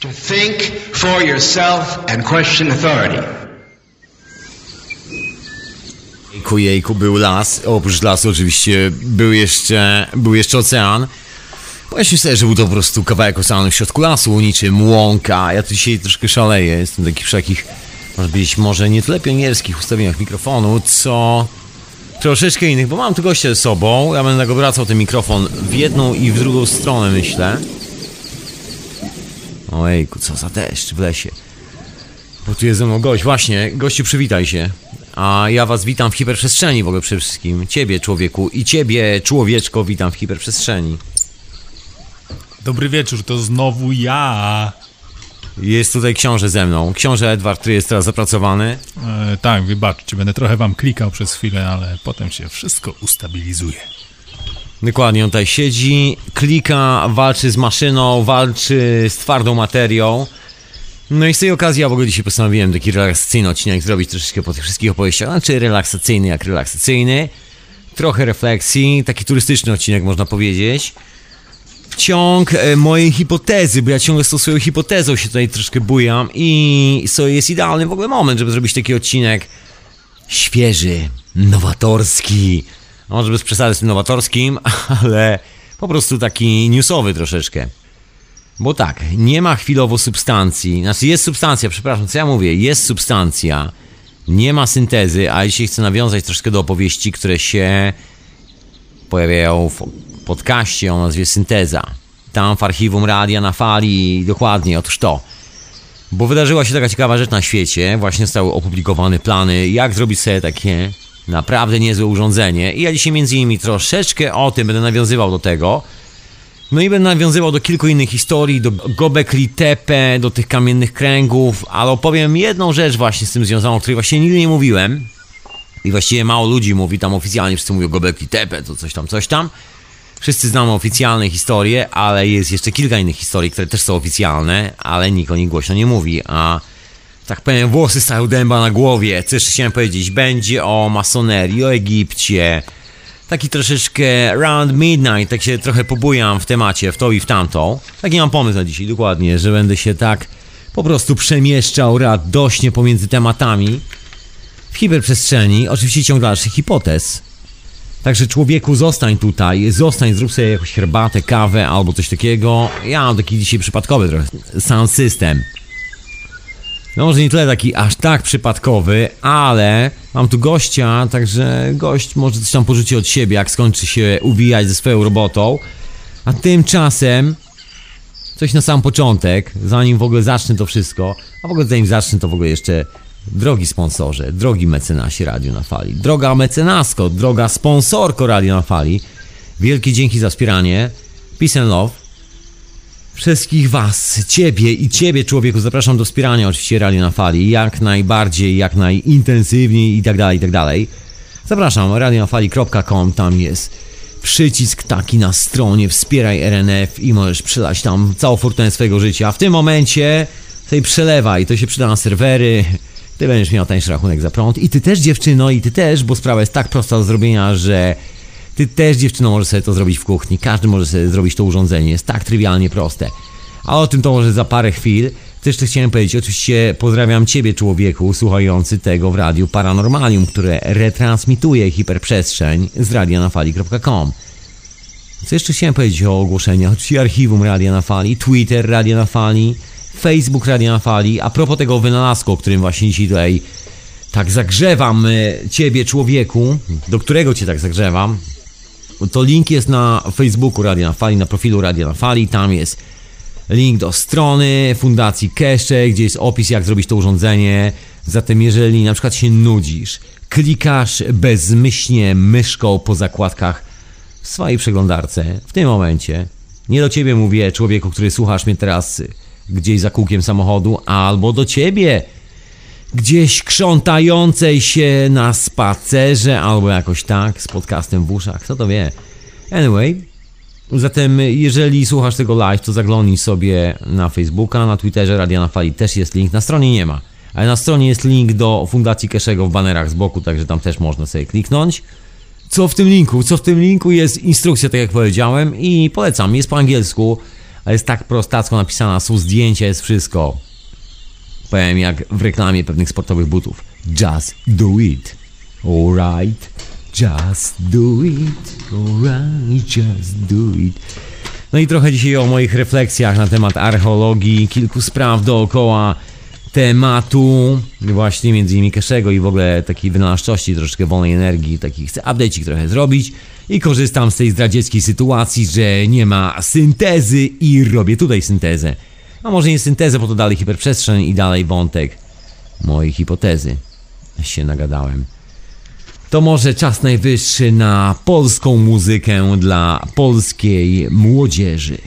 To think for yourself and question authority. Jejku, jejku, był las. Oprócz lasu oczywiście był jeszcze, był jeszcze ocean. Myślę sobie, że był to po prostu kawałek oceanu w środku lasu, niczym łąka. Ja tu dzisiaj troszkę szaleję. Jestem taki przy takich, może być, może nie tyle pionierskich ustawieniach mikrofonu, co troszeczkę innych, bo mam tu gościa ze sobą. Ja będę tak obracał ten mikrofon w jedną i w drugą stronę, myślę. Ojejku, co za deszcz w lesie. Bo tu jest ze mną gość. Właśnie, gościu, przywitaj się. A ja was witam w hiperprzestrzeni w ogóle przede wszystkim. Ciebie, człowieku, i ciebie, człowieczko, witam w hiperprzestrzeni. Dobry wieczór, to znowu ja. Jest tutaj książę ze mną. Książę Edward, który jest teraz zapracowany. E, tak, wybaczcie, będę trochę wam klikał przez chwilę, ale potem się wszystko ustabilizuje. Dokładnie, on tutaj siedzi, klika, walczy z maszyną, walczy z twardą materią. No i z tej okazji ja w ogóle dzisiaj postanowiłem taki relaksacyjny odcinek zrobić troszeczkę po tych wszystkich opowieściach. Znaczy relaksacyjny jak relaksacyjny. Trochę refleksji, taki turystyczny odcinek można powiedzieć. Ciąg e, mojej hipotezy, bo ja ciągle z tą swoją hipotezą się tutaj troszkę bujam i to jest idealny w ogóle moment, żeby zrobić taki odcinek świeży, nowatorski. No, Może bez przesady z tym nowatorskim, ale po prostu taki newsowy troszeczkę. Bo tak, nie ma chwilowo substancji, znaczy jest substancja, przepraszam, co ja mówię, jest substancja, nie ma syntezy, a dzisiaj chcę nawiązać troszkę do opowieści, które się pojawiają w podcaście o nazwie Synteza. Tam w archiwum radia na fali, dokładnie, otóż to. Bo wydarzyła się taka ciekawa rzecz na świecie, właśnie zostały opublikowane plany, jak zrobić sobie takie naprawdę niezłe urządzenie. I ja dzisiaj między innymi troszeczkę o tym będę nawiązywał do tego. No i będę nawiązywał do kilku innych historii, do Gobekli Tepe, do tych kamiennych kręgów, ale opowiem jedną rzecz właśnie z tym związaną, o której właśnie nigdy nie mówiłem. I właściwie mało ludzi mówi tam oficjalnie, wszyscy mówią Gobekli Tepe, to coś tam, coś tam. Wszyscy znamy oficjalne historie, ale jest jeszcze kilka innych historii, które też są oficjalne, ale nikt o nich głośno nie mówi, a tak powiem, włosy stają dęba na głowie. Co jeszcze chciałem powiedzieć? Będzie o masonerii, o Egipcie. Taki troszeczkę round midnight, tak się trochę pobujam w temacie, w to i w tamto. Taki mam pomysł na dzisiaj, dokładnie, że będę się tak po prostu przemieszczał radośnie pomiędzy tematami w hiperprzestrzeni. Oczywiście ciąg dalszych hipotez. Także człowieku, zostań tutaj, zostań, zrób sobie jakąś herbatę, kawę albo coś takiego. Ja mam taki dzisiaj przypadkowy trochę sound system. No może nie tyle taki aż tak przypadkowy, ale mam tu gościa, także gość może coś tam porzuci od siebie, jak skończy się uwijać ze swoją robotą. A tymczasem coś na sam początek, zanim w ogóle zacznę to wszystko, a w ogóle zanim zacznę to w ogóle jeszcze drogi sponsorze, drogi mecenasie Radio na Fali, droga mecenasko, droga sponsorko Radio na Fali, wielkie dzięki za wspieranie, peace and love, Wszystkich Was, Ciebie i Ciebie, człowieku, zapraszam do wspierania. Oczywiście Radio na Fali, jak najbardziej, jak najintensywniej i tak dalej, i tak dalej. Zapraszam, radionafali.com, tam jest przycisk taki na stronie, wspieraj RNF i możesz przelać tam całą fortunę swojego życia. W tym momencie tej przelewaj, to się przyda na serwery, ty będziesz miał tańszy rachunek za prąd. I ty też dziewczyno, i ty też, bo sprawa jest tak prosta do zrobienia, że ty też dziewczyno możesz sobie to zrobić w kuchni, każdy może sobie zrobić to urządzenie, jest tak trywialnie proste. A o tym to może za parę chwil. Też to chciałem powiedzieć, oczywiście pozdrawiam Ciebie człowieku słuchający tego w Radiu Paranormalium, które retransmituje hiperprzestrzeń z radianafali.com. Co jeszcze chciałem powiedzieć o ogłoszeniach? Oczywiście archiwum Radia na Fali, Twitter Radia na Fali, Facebook Radia na Fali. A propos tego wynalazku, o którym właśnie dzisiaj tutaj tak zagrzewam e, Ciebie człowieku, do którego Cię tak zagrzewam, to link jest na Facebooku Radia na Fali, na profilu Radia na Fali, tam jest link do strony Fundacji Kesze, gdzie jest opis jak zrobić to urządzenie. Zatem jeżeli na przykład się nudzisz, klikasz bezmyślnie myszką po zakładkach w swojej przeglądarce, w tym momencie, nie do ciebie mówię, człowieku, który słuchasz mnie teraz gdzieś za kółkiem samochodu, albo do ciebie, gdzieś krzątającej się na spacerze, albo jakoś tak, z podcastem w uszach, kto to wie. Anyway, zatem jeżeli słuchasz tego live, to zaglądnij sobie na Facebooka, na Twitterze Radia na Fali też jest link, na stronie nie ma. Ale na stronie jest link do Fundacji Keszego w banerach z boku, także tam też można sobie kliknąć. Co w tym linku? Co w tym linku jest instrukcja, tak jak powiedziałem, i polecam, jest po angielsku, ale jest tak prostacko napisana, są zdjęcia, jest wszystko. Powiem jak w reklamie pewnych sportowych butów. Just do it. Alright. Just do it. Alright. Just do it. No i trochę dzisiaj o moich refleksjach na temat archeologii, kilku spraw dookoła tematu, właśnie między innymi Keszego i w ogóle takiej wynalazczości, troszeczkę wolnej energii, taki chcę update'ik trochę zrobić i korzystam z tej zdradzieckiej sytuacji, że nie ma syntezy i robię tutaj syntezę. A może nie syntezę, bo to dalej hiperprzestrzeń i dalej wątek mojej hipotezy. Się nagadałem. To może czas najwyższy na polską muzykę dla polskiej młodzieży.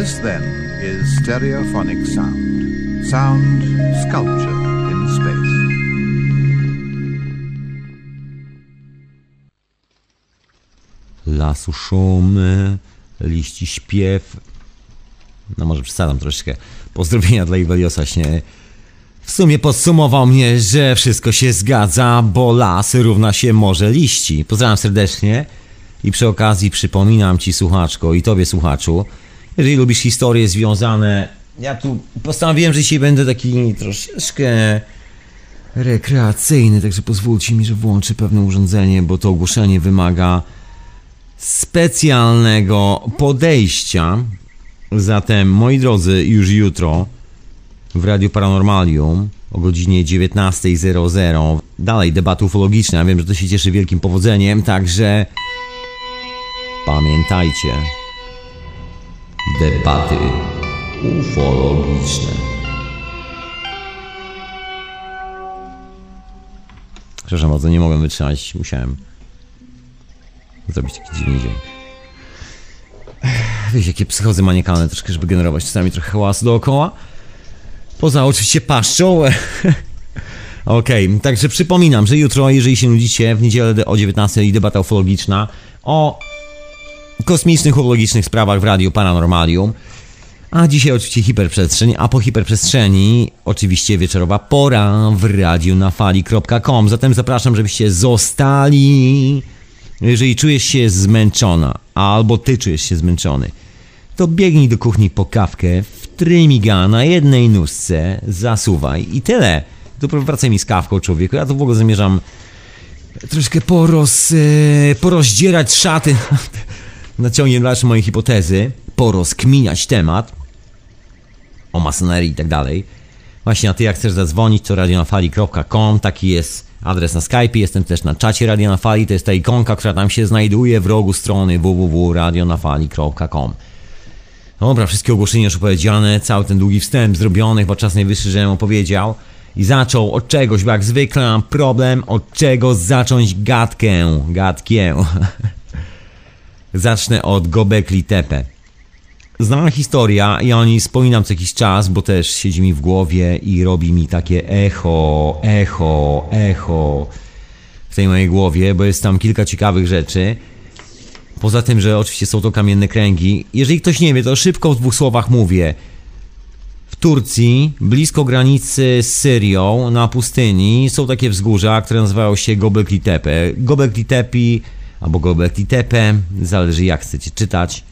This, then, is stereophonic sound. Sound sculptured in space. Lasu szumy, liści śpiew. No może przesadzam troszeczkę. Pozdrowienia dla Iweliosa Śnie. W sumie podsumował mnie, że wszystko się zgadza, bo las równa się morze liści. Pozdrawiam serdecznie i przy okazji przypominam Ci słuchaczko i Tobie słuchaczu, lubisz historie związane... Ja tu postanowiłem, że dzisiaj będę taki troszeczkę rekreacyjny, także pozwólcie mi, że włączę pewne urządzenie, bo to ogłoszenie wymaga specjalnego podejścia. Zatem, moi drodzy, już jutro w Radiu Paranormalium o godzinie 19.00 dalej debaty ufologiczne. Ja wiem, że to się cieszy wielkim powodzeniem, także pamiętajcie. Debaty ufologiczne. Przepraszam bardzo, nie mogłem wytrzymać, musiałem zrobić taki dziwny dzień. Wiecie, jakie psychozy maniakalne troszkę, żeby generować czasami trochę hałasu dookoła. Poza oczywiście paszczą. Okej, także przypominam, że jutro, jeżeli się nudzicie, w niedzielę o 19 debata ufologiczna o kosmicznych, ufologicznych sprawach w Radiu Paranormalium. A dzisiaj oczywiście hiperprzestrzeń, a po hiperprzestrzeni oczywiście wieczorowa pora w radiu na fali.com. Zatem zapraszam, żebyście zostali. Jeżeli czujesz się zmęczona, albo ty czujesz się zmęczony, to biegnij do kuchni po kawkę, wtrymiga na jednej nóżce, zasuwaj i tyle. To wracaj mi z kawką, człowieku. Ja to w ogóle zamierzam troszkę poroz, e, porozdzierać szaty na ciągiem dalszym mojej hipotezy, porozkminiać temat o masonerii i tak dalej. Właśnie, a ty jak chcesz zadzwonić, to radionafali.com, taki jest adres na Skype, jestem też na czacie Radio na Fali, to jest ta ikonka, która tam się znajduje w rogu strony www.radionafali.com. Dobra, wszystkie ogłoszenia już opowiedziane, cały ten długi wstęp zrobiony, chyba czas najwyższy, żebym opowiedział. I zaczął od czegoś, bo jak zwykle mam problem, od czego zacząć gadkę, gadkę. Zacznę od Gobekli Tepe. Znana historia, ja o niej wspominam co jakiś czas, bo też siedzi mi w głowie i robi mi takie echo, echo, echo w tej mojej głowie, bo jest tam kilka ciekawych rzeczy. Poza tym, że oczywiście są to kamienne kręgi. Jeżeli ktoś nie wie, to szybko w dwóch słowach mówię. W Turcji, blisko granicy z Syrią, na pustyni, są takie wzgórza, które nazywają się Gobekli Tepe. Gobekli Tepe albo Gobekli Tepe, zależy jak chcecie czytać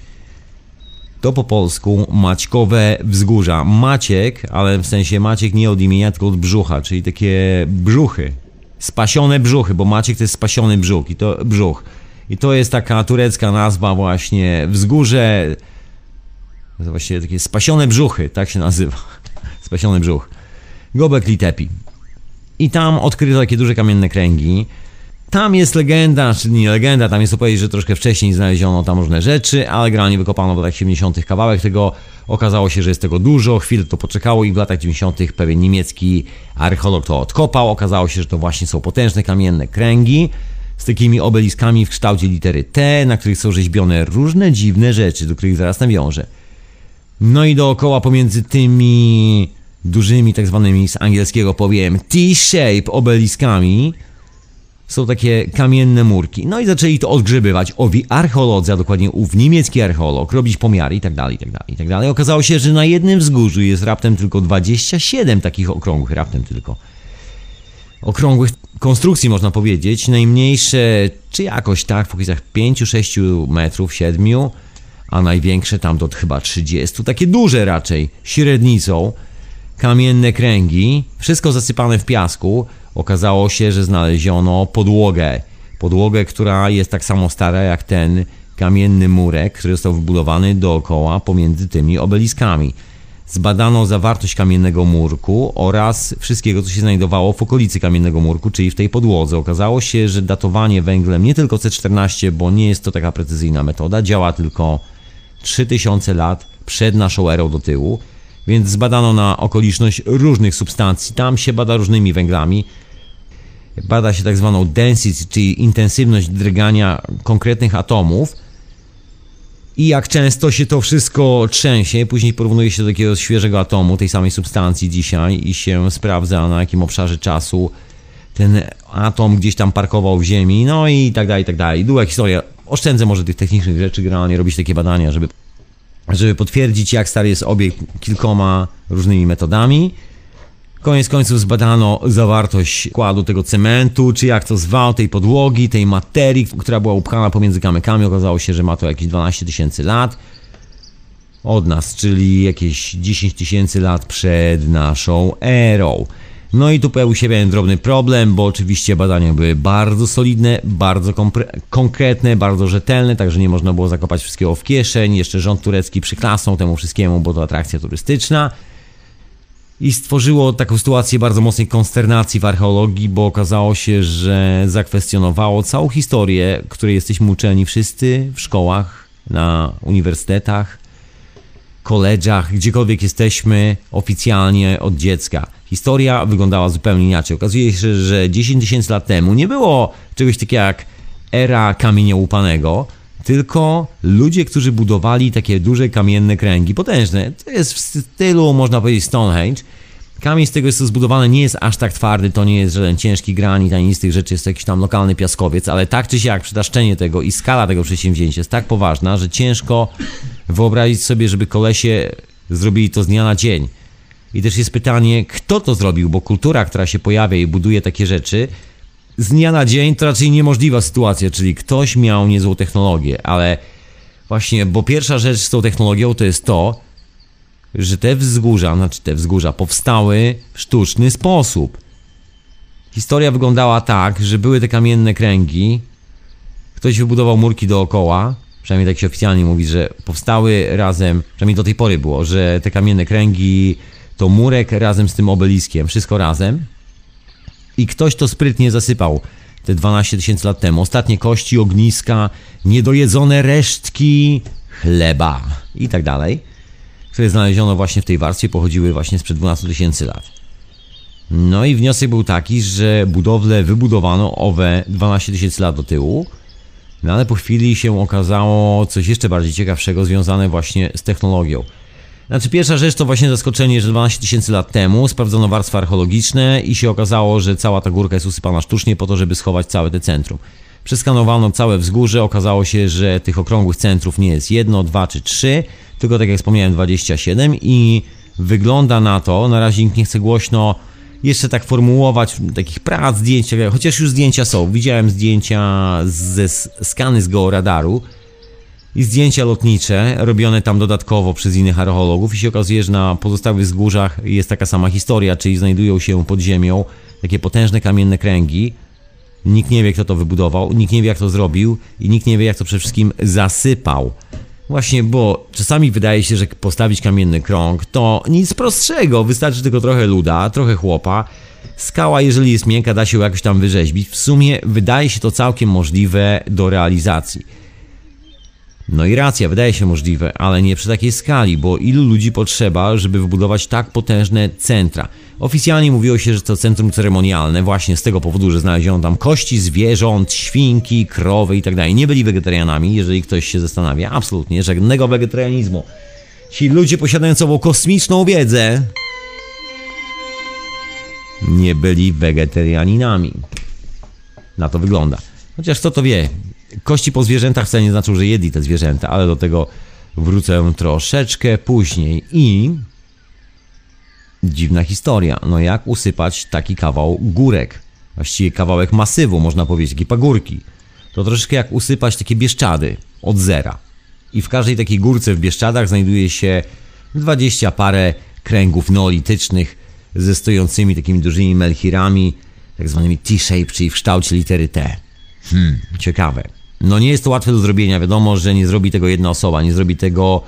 to po polsku Maćkowe Wzgórza. Maciek, ale w sensie Maciek nie od imienia, tylko od brzucha, czyli takie brzuchy. Spasione brzuchy, bo Maciek to jest spasiony brzuch i to brzuch. I to jest taka turecka nazwa właśnie wzgórze. To właściwie takie spasione brzuchy, tak się nazywa. Spasiony brzuch. Gobekli Tepe. I tam odkryto takie duże kamienne kręgi. Tam jest legenda, czyli nie legenda, tam jest opowieść, że troszkę wcześniej znaleziono tam różne rzeczy, ale generalnie wykopano w latach 70. kawałek tego. Okazało się, że jest tego dużo, chwilę to poczekało i w latach 90. pewien niemiecki archeolog to odkopał. Okazało się, że to właśnie są potężne kamienne kręgi, z takimi obeliskami w kształcie litery T, na których są rzeźbione różne dziwne rzeczy, do których zaraz nawiążę. No i dookoła pomiędzy tymi dużymi, tak zwanymi z angielskiego powiem T-shape obeliskami są takie kamienne murki. No i zaczęli to odgrzebywać. Owi archeolodzy, a dokładnie ów niemiecki archeolog, robić pomiary i tak dalej, i tak dalej, i tak dalej. Okazało się, że na jednym wzgórzu jest raptem tylko 27 takich okrągłych, raptem tylko okrągłych konstrukcji, można powiedzieć. Najmniejsze, czy jakoś tak, w okolicach 5-6 metrów, 7, a największe tam do chyba 30. Takie duże raczej, średnicą. Kamienne kręgi, wszystko zasypane w piasku. Okazało się, że znaleziono podłogę. Podłogę, która jest tak samo stara jak ten kamienny murek, który został wybudowany dookoła pomiędzy tymi obeliskami. Zbadano zawartość kamiennego murku oraz wszystkiego, co się znajdowało w okolicy kamiennego murku, czyli w tej podłodze. Okazało się, że datowanie węglem nie tylko C14, bo nie jest to taka precyzyjna metoda, działa tylko 3000 lat przed naszą erą do tyłu, więc zbadano na okoliczność różnych substancji. Tam się bada różnymi węglami. Bada się tak zwaną density, czyli intensywność drgania konkretnych atomów i jak często się to wszystko trzęsie, później porównuje się do takiego świeżego atomu, tej samej substancji dzisiaj i się sprawdza na jakim obszarze czasu ten atom gdzieś tam parkował w ziemi, no i tak dalej, i tak dalej. Długa historia. Oszczędzę może tych technicznych rzeczy, generalnie robić takie badania, żeby, żeby potwierdzić jak stary jest obiekt kilkoma różnymi metodami. Koniec końców zbadano zawartość składu tego cementu, czy jak to zwał, tej podłogi, tej materii, która była upchana pomiędzy kamykami. Okazało się, że ma to jakieś 12 tysięcy lat od nas, czyli jakieś 10 tysięcy lat przed naszą erą. No i tu pojawił się pewien drobny problem, bo oczywiście badania były bardzo solidne, bardzo konkretne, bardzo rzetelne, także nie można było zakopać wszystkiego w kieszeń. Jeszcze rząd turecki przyklasnął temu wszystkiemu, bo to atrakcja turystyczna i stworzyło taką sytuację bardzo mocnej konsternacji w archeologii, bo okazało się, że zakwestionowało całą historię, której jesteśmy uczeni wszyscy w szkołach, na uniwersytetach, koledżach, gdziekolwiek jesteśmy oficjalnie od dziecka. Historia wyglądała zupełnie inaczej. Okazuje się, że 10 tysięcy lat temu nie było czegoś takiego jak era kamienia łupanego, tylko ludzie, którzy budowali takie duże kamienne kręgi, potężne. To jest w stylu, można powiedzieć, Stonehenge. Kamień z tego jest zbudowany, nie jest aż tak twardy, to nie jest żaden ciężki granit, ani z tych rzeczy jest to jakiś tam lokalny piaskowiec, ale tak czy siak przytaszczenie tego i skala tego przedsięwzięcia jest tak poważna, że ciężko wyobrazić sobie, żeby kolesie zrobili to z dnia na dzień. I też jest pytanie, kto to zrobił, bo kultura, która się pojawia i buduje takie rzeczy, z dnia na dzień to raczej niemożliwa sytuacja, czyli ktoś miał niezłą technologię, ale właśnie, bo pierwsza rzecz z tą technologią to jest to, że te wzgórza, znaczy te wzgórza powstały w sztuczny sposób. Historia wyglądała tak, że były te kamienne kręgi, ktoś wybudował murki dookoła, przynajmniej tak się oficjalnie mówi, że powstały razem, przynajmniej do tej pory było, że te kamienne kręgi to murek razem z tym obeliskiem, wszystko razem i ktoś to sprytnie zasypał te 12 tysięcy lat temu. Ostatnie kości, ogniska, niedojedzone resztki chleba i tak dalej, które znaleziono właśnie w tej warstwie, pochodziły właśnie sprzed 12 tysięcy lat. No i wniosek był taki, że budowlę wybudowano owe 12 tysięcy lat do tyłu, no ale po chwili się okazało coś jeszcze bardziej ciekawszego związane właśnie z technologią. Znaczy pierwsza rzecz to właśnie zaskoczenie, że 12 tysięcy lat temu sprawdzono warstwy archeologiczne i się okazało, że cała ta górka jest usypana sztucznie po to, żeby schować całe te centrum. Przeskanowano całe wzgórze, okazało się, że tych okrągłych centrów nie jest jedno, dwa czy trzy, tylko tak jak wspomniałem 27 i wygląda na to, na razie nikt nie chce głośno jeszcze tak formułować takich prac, zdjęcia, chociaż już zdjęcia są. Widziałem zdjęcia ze skany z georadaru, i zdjęcia lotnicze robione tam dodatkowo przez innych archeologów i się okazuje, że na pozostałych wzgórzach jest taka sama historia, czyli znajdują się pod ziemią takie potężne kamienne kręgi. Nikt nie wie, kto to wybudował, nikt nie wie, jak to zrobił i nikt nie wie, jak to przede wszystkim zasypał. Właśnie, bo czasami wydaje się, że postawić kamienny krąg to nic prostszego, wystarczy tylko trochę luda, trochę chłopa. Skała, jeżeli jest miękka, da się jakoś tam wyrzeźbić. W sumie wydaje się to całkiem możliwe do realizacji. No i racja, wydaje się możliwe, ale nie przy takiej skali, bo ilu ludzi potrzeba, żeby wybudować tak potężne centra? Oficjalnie mówiło się, że to centrum ceremonialne właśnie z tego powodu, że znaleziono tam kości zwierząt, świnki, krowy i tak. Nie byli wegetarianami, jeżeli ktoś się zastanawia. Absolutnie, żadnego wegetarianizmu. Ci ludzie posiadający ową kosmiczną wiedzę nie byli wegetarianinami. Na to wygląda. Chociaż kto to wie, kości po zwierzętach wcale nie znaczą, że jedli te zwierzęta, ale do tego wrócę troszeczkę później. I dziwna historia. No jak usypać taki kawał górek? Właściwie kawałek masywu, można powiedzieć, takie pagórki. To troszeczkę jak usypać takie bieszczady od zera. I w każdej takiej górce w Bieszczadach znajduje się dwadzieścia parę kręgów neolitycznych ze stojącymi takimi dużymi melchirami, tak zwanymi T-shape, czyli w kształcie litery T. Hmm, ciekawe. No nie jest to łatwe do zrobienia, wiadomo, że nie zrobi tego jedna osoba, nie zrobi tego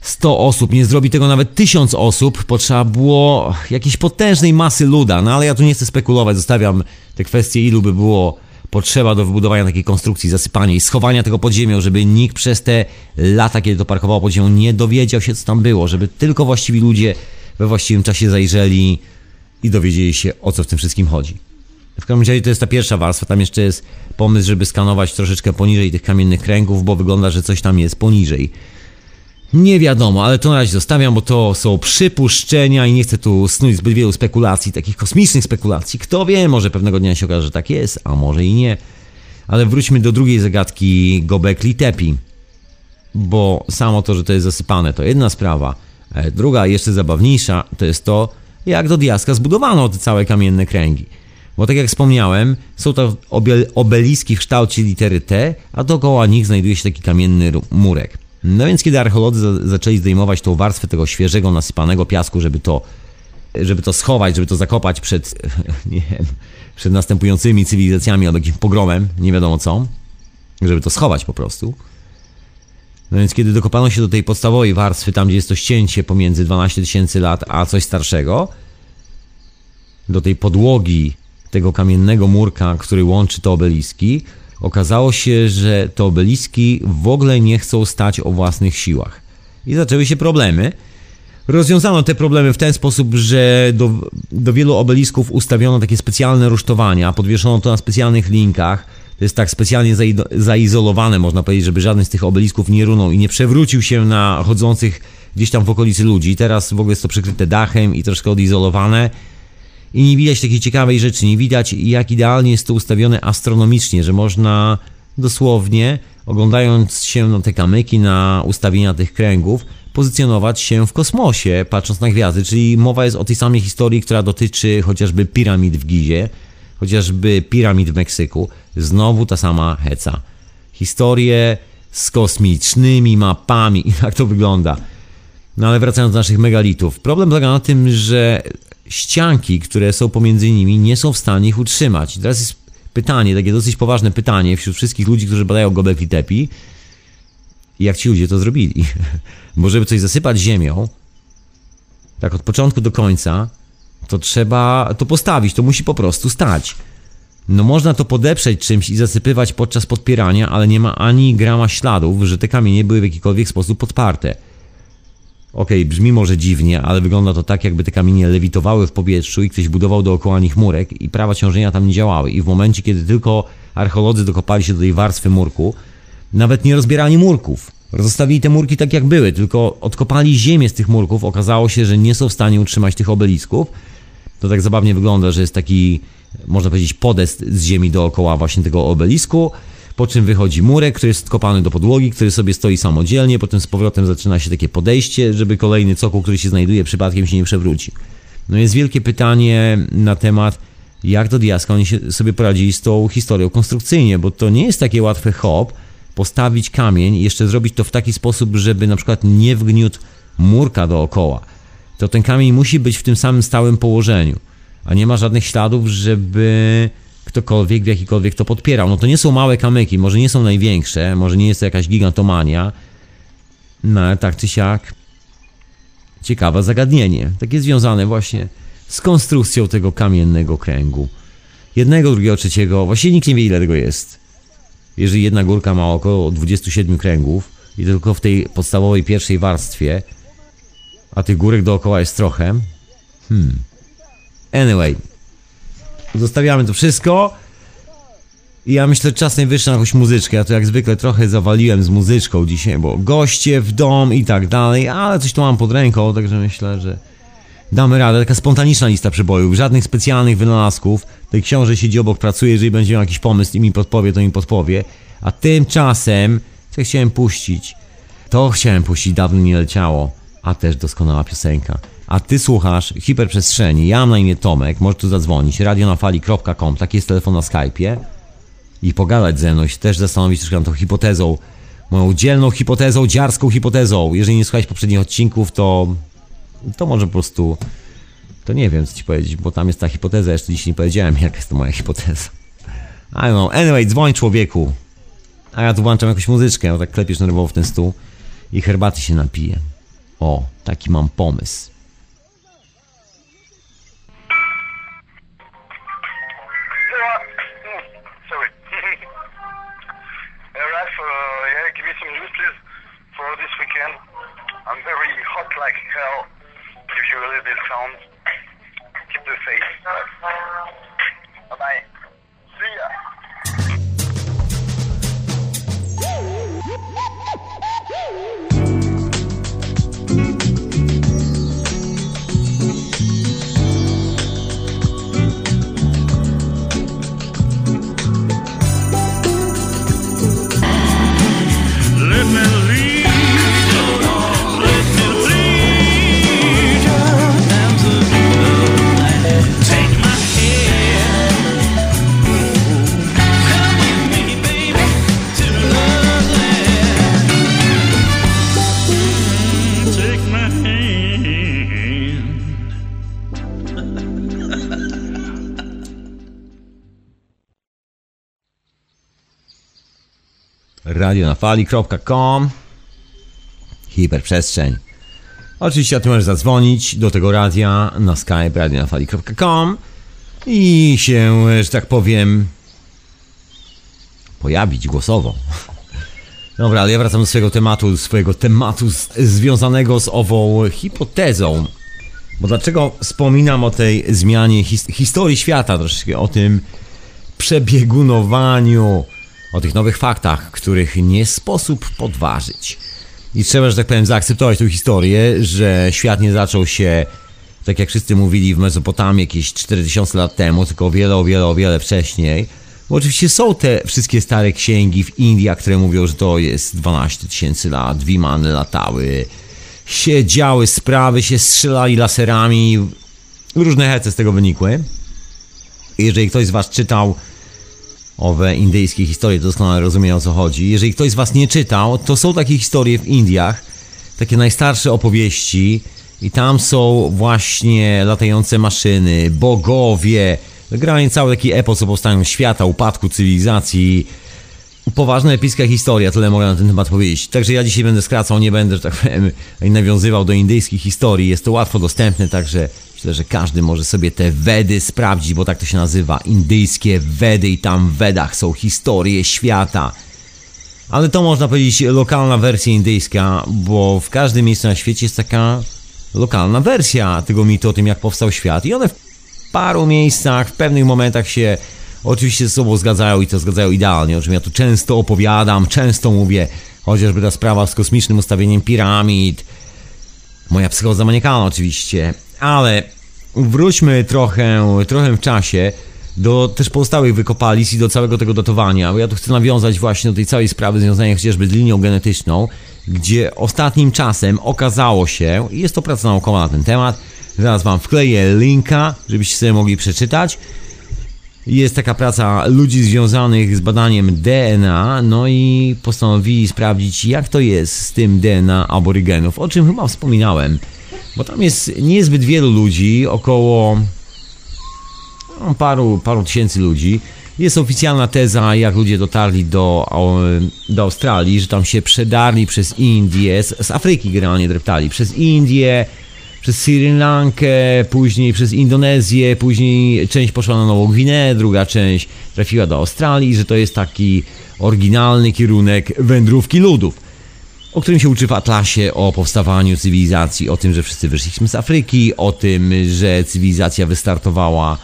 100 osób, nie zrobi tego nawet 1000 osób, potrzeba było jakiejś potężnej masy luda, no ale ja tu nie chcę spekulować, zostawiam te kwestie, ilu by było potrzeba do wybudowania takiej konstrukcji, zasypania i schowania tego pod ziemią, żeby nikt przez te lata, kiedy to parkowało pod ziemią, nie dowiedział się, co tam było, żeby tylko właściwi ludzie we właściwym czasie zajrzeli i dowiedzieli się, o co w tym wszystkim chodzi. W każdym razie to jest ta pierwsza warstwa, tam jeszcze jest pomysł, żeby skanować troszeczkę poniżej tych kamiennych kręgów, bo wygląda, że coś tam jest poniżej. Nie wiadomo, ale to na razie zostawiam, bo to są przypuszczenia i nie chcę tu snuć zbyt wielu spekulacji, takich kosmicznych spekulacji. Kto wie, może pewnego dnia się okaże, że tak jest, a może i nie. Ale wróćmy do drugiej zagadki Gobekli Tepe. Bo samo to, że to jest zasypane, to jedna sprawa. E, Druga, jeszcze zabawniejsza, to jest to, jak do diaska zbudowano te całe kamienne kręgi. Bo tak jak wspomniałem, są to obeliski w kształcie litery T, a dookoła nich znajduje się taki kamienny murek. No więc kiedy archeolodzy za- zaczęli zdejmować tą warstwę tego świeżego, nasypanego piasku, żeby to, żeby to schować, żeby to zakopać przed, nie wiem, przed następującymi cywilizacjami albo jakimś pogromem, nie wiadomo co, żeby to schować po prostu, no więc kiedy dokopano się do tej podstawowej warstwy, tam gdzie jest to ścięcie pomiędzy 12 tysięcy lat a coś starszego, do tej podłogi tego kamiennego murka, który łączy te obeliski, okazało się, że te obeliski w ogóle nie chcą stać o własnych siłach. I zaczęły się problemy. Rozwiązano te problemy w ten sposób, że do, do wielu obelisków ustawiono takie specjalne rusztowania, podwieszono to na specjalnych linkach. To jest tak specjalnie zaizolowane, można powiedzieć, żeby żaden z tych obelisków nie runął i nie przewrócił się na chodzących gdzieś tam w okolicy ludzi. Teraz w ogóle jest to przykryte dachem i troszkę odizolowane. I nie widać takiej ciekawej rzeczy, nie widać jak idealnie jest to ustawione astronomicznie, że można dosłownie, oglądając się na te kamyki, na ustawienia tych kręgów, pozycjonować się w kosmosie, patrząc na gwiazdy, czyli mowa jest o tej samej historii, która dotyczy chociażby piramid w Gizie, chociażby piramid w Meksyku. Znowu ta sama heca. Historie z kosmicznymi mapami jak to wygląda. No ale wracając do naszych megalitów. Problem polega na tym, że ścianki, które są pomiędzy nimi, nie są w stanie ich utrzymać. I teraz jest pytanie, takie dosyć poważne pytanie wśród wszystkich ludzi, którzy badają Gobekli Tepe. Jak ci ludzie to zrobili? Bo żeby coś zasypać ziemią, tak od początku do końca, to trzeba to postawić, to musi po prostu stać. No można to podeprzeć czymś i zasypywać podczas podpierania, ale nie ma ani grama śladów, że te kamienie były w jakikolwiek sposób podparte. Okej, brzmi może dziwnie, ale wygląda to tak, jakby te kamienie lewitowały w powietrzu i ktoś budował dookoła nich murek i prawa ciążenia tam nie działały. I w momencie, kiedy tylko archeolodzy dokopali się do tej warstwy murku, nawet nie rozbierali murków. Zostawili te murki tak jak były, tylko odkopali ziemię z tych murków. Okazało się, że nie są w stanie utrzymać tych obelisków. To tak zabawnie wygląda, że jest taki, można powiedzieć, podest z ziemi dookoła właśnie tego obelisku, po czym wychodzi murek, który jest skopany do podłogi, który sobie stoi samodzielnie, potem z powrotem zaczyna się takie podejście, żeby kolejny cokół, który się znajduje przypadkiem się nie przewróci. No jest wielkie pytanie na temat, jak do diaska oni sobie poradzili z tą historią konstrukcyjnie, bo to nie jest takie łatwe hop, postawić kamień i jeszcze zrobić to w taki sposób, żeby na przykład nie wgniótł murka dookoła. To ten kamień musi być w tym samym stałym położeniu, a nie ma żadnych śladów, żeby ktokolwiek w jakikolwiek to podpierał. No to nie są małe kamyki, może nie są największe, może nie jest to jakaś gigantomania, no ale tak czy siak ciekawe zagadnienie, takie związane właśnie z konstrukcją tego kamiennego kręgu. Jednego, drugiego, trzeciego, właściwie nikt nie wie ile tego jest. jeżeli jedna górka ma około 27 kręgów i tylko w tej podstawowej pierwszej warstwie, a tych górek dookoła jest trochę. Hmm. Anyway, zostawiamy to wszystko. I ja myślę, że czas najwyższy na jakąś muzyczkę. Ja to jak zwykle trochę zawaliłem z muzyczką dzisiaj, bo goście w dom i tak dalej, ale coś tu mam pod ręką, także myślę, że damy radę. Taka spontaniczna lista przebojów, żadnych specjalnych wynalazków. Tej książę siedzi obok, pracuje, jeżeli będzie miał jakiś pomysł i mi podpowie, to mi podpowie. A tymczasem, co chciałem puścić? To chciałem puścić, dawno nie leciało, a też doskonała piosenka. A ty słuchasz hiperprzestrzeni. Ja mam na imię Tomek, możesz tu zadzwonić, radionafali.com, taki jest telefon na Skype'ie i pogadać ze mną się też zastanowić troszkę nad tą hipotezą, moją dzielną hipotezą, dziarską hipotezą. Jeżeli nie słuchałeś poprzednich odcinków, to to może po prostu to nie wiem co ci powiedzieć, bo tam jest ta hipoteza, jeszcze dziś nie powiedziałem jaka jest to moja hipoteza. I don't know. Anyway, dzwoń człowieku. A ja tu włączam jakąś muzyczkę, bo tak klepiesz nerwowo w ten stół i herbaty się napiję. O, taki mam pomysł. radionafali.com Hiperprzestrzeń. Oczywiście ty możesz zadzwonić do tego radia na skype radionafali.com i się, że tak powiem, pojawić głosowo. Dobra, ale ja wracam do swojego tematu, swojego tematu z, związanego z ową hipotezą. Bo dlaczego wspominam o tej zmianie his, historii świata, troszeczkę o tym przebiegunowaniu, o tych nowych faktach, których nie sposób podważyć. I trzeba, że tak powiem, zaakceptować tę historię, że świat nie zaczął się, tak jak wszyscy mówili, w Mezopotamii jakieś 4000 lat temu, tylko o wiele, o wiele, o wiele wcześniej. Bo oczywiście są te wszystkie stare księgi w Indiach, które mówią, że to jest 12 tysięcy lat, wimany latały, się działy sprawy, się strzelali laserami, różne hece z tego wynikły. Jeżeli ktoś z Was czytał owe indyjskie historie, to doskonale rozumie o co chodzi. Jeżeli ktoś z Was nie czytał, to są takie historie w Indiach, takie najstarsze opowieści i tam są właśnie latające maszyny, bogowie, generalnie cały taki epos o powstaniu świata, upadku cywilizacji. Poważna epicka historia, tyle mogę na ten temat powiedzieć. Także ja dzisiaj będę skracał, nie będę, że tak powiem, nawiązywał do indyjskich historii. Jest to łatwo dostępne, także myślę, że każdy może sobie te Wedy sprawdzić, bo tak to się nazywa. Indyjskie Wedy i tam w Wedach są historie świata. Ale to można powiedzieć lokalna wersja indyjska, bo w każdym miejscu na świecie jest taka lokalna wersja tego mitu o tym, jak powstał świat. I one w paru miejscach, w pewnych momentach się oczywiście ze sobą zgadzają i to zgadzają idealnie, o czym ja tu często opowiadam, często mówię, chociażby ta sprawa z kosmicznym ustawieniem piramid, moja psychoza maniakalna oczywiście, ale wróćmy trochę, trochę w czasie. Do też pozostałych wykopalisk i do całego tego datowania, bo ja tu chcę nawiązać właśnie do tej całej sprawy związanej chociażby z linią genetyczną, gdzie ostatnim czasem okazało się, i jest to praca naukowa na ten temat, zaraz wam wkleję linka, żebyście sobie mogli przeczytać, jest taka praca ludzi związanych z badaniem DNA, no i postanowili sprawdzić, jak to jest z tym DNA aborygenów, o czym chyba wspominałem, bo tam jest niezbyt wielu ludzi, około no, paru, paru tysięcy ludzi. Jest oficjalna teza, jak ludzie dotarli do, do Australii, że tam się przedarli przez Indię, z, z Afryki generalnie dreptali, przez Indię, przez Sri Lankę, później przez Indonezję, później część poszła na Nową Gwineę, druga część trafiła do Australii, że to jest taki oryginalny kierunek wędrówki ludów, o którym się uczy w Atlasie o powstawaniu cywilizacji, o tym, że wszyscy wyszliśmy z Afryki, o tym, że cywilizacja wystartowała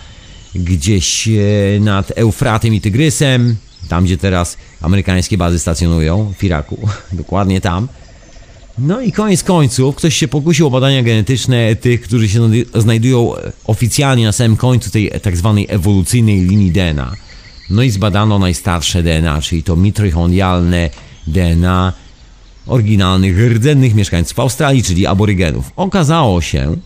gdzieś e, nad Eufratem i Tygrysem, tam gdzie teraz amerykańskie bazy stacjonują, w Iraku, dokładnie tam. No i koniec końców, ktoś się pokusił o badania genetyczne tych, którzy się znajdują oficjalnie na samym końcu tej tak zwanej ewolucyjnej linii DNA. No i zbadano najstarsze DNA, czyli to mitrychondialne DNA oryginalnych rdzennych mieszkańców Australii, czyli aborygenów. Okazało się,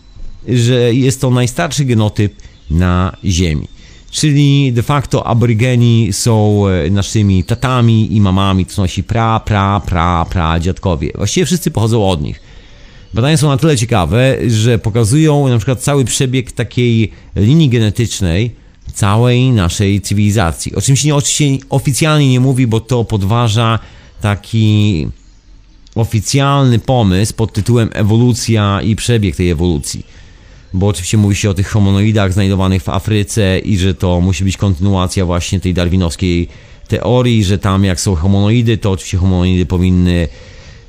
że jest to najstarszy genotyp na Ziemi. Czyli de facto aborygeni są e, naszymi tatami i mamami, to są nasi pra, pra, pra, pra dziadkowie. Właściwie wszyscy pochodzą od nich. Badania są na tyle ciekawe, że pokazują na przykład cały przebieg takiej linii genetycznej całej naszej cywilizacji. O czym się nie, oczywiście oficjalnie nie mówi, bo to podważa taki oficjalny pomysł pod tytułem ewolucja i przebieg tej ewolucji. Bo oczywiście mówi się o tych homonoidach znajdowanych w Afryce i że to musi być kontynuacja właśnie tej darwinowskiej teorii, że tam jak są homonoidy, to oczywiście homonoidy powinny